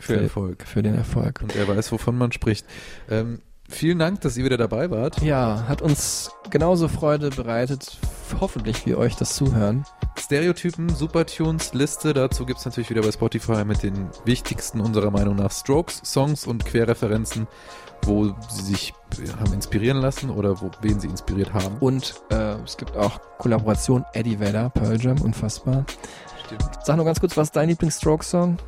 Für Erfolg. für den Erfolg. Und er weiß, wovon man spricht. Ähm, vielen Dank, dass ihr wieder dabei wart. Ja, hat uns genauso Freude bereitet, hoffentlich wie euch das Zuhören. Stereotypen, Supertunes, Liste. Dazu gibt's natürlich wieder bei Spotify mit den wichtigsten unserer Meinung nach Strokes, Songs und Querreferenzen, wo sie sich ja, haben inspirieren lassen oder wo, wen sie inspiriert haben. Und äh, es gibt auch Kollaboration Eddie Vedder, Pearl Jam, unfassbar. Stimmt. Sag nur ganz kurz, was ist dein Lieblings-Stroke-Song?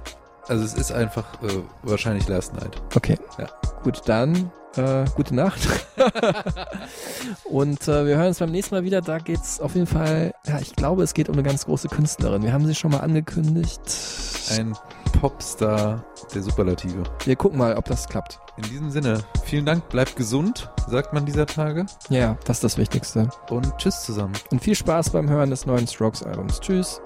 Also es ist einfach äh, wahrscheinlich Last Night. Okay. Ja. Gut, dann äh, gute Nacht. [laughs] Und äh, wir hören uns beim nächsten Mal wieder. Da geht's auf jeden Fall, ja, ich glaube, es geht um eine ganz große Künstlerin. Wir haben sie schon mal angekündigt. Ein Popstar der Superlative. Wir gucken mal, ob das klappt. In diesem Sinne, vielen Dank, bleibt gesund, sagt man dieser Tage. Ja, das ist das Wichtigste. Und tschüss zusammen. Und viel Spaß beim Hören des neuen Strokes-Albums. Tschüss.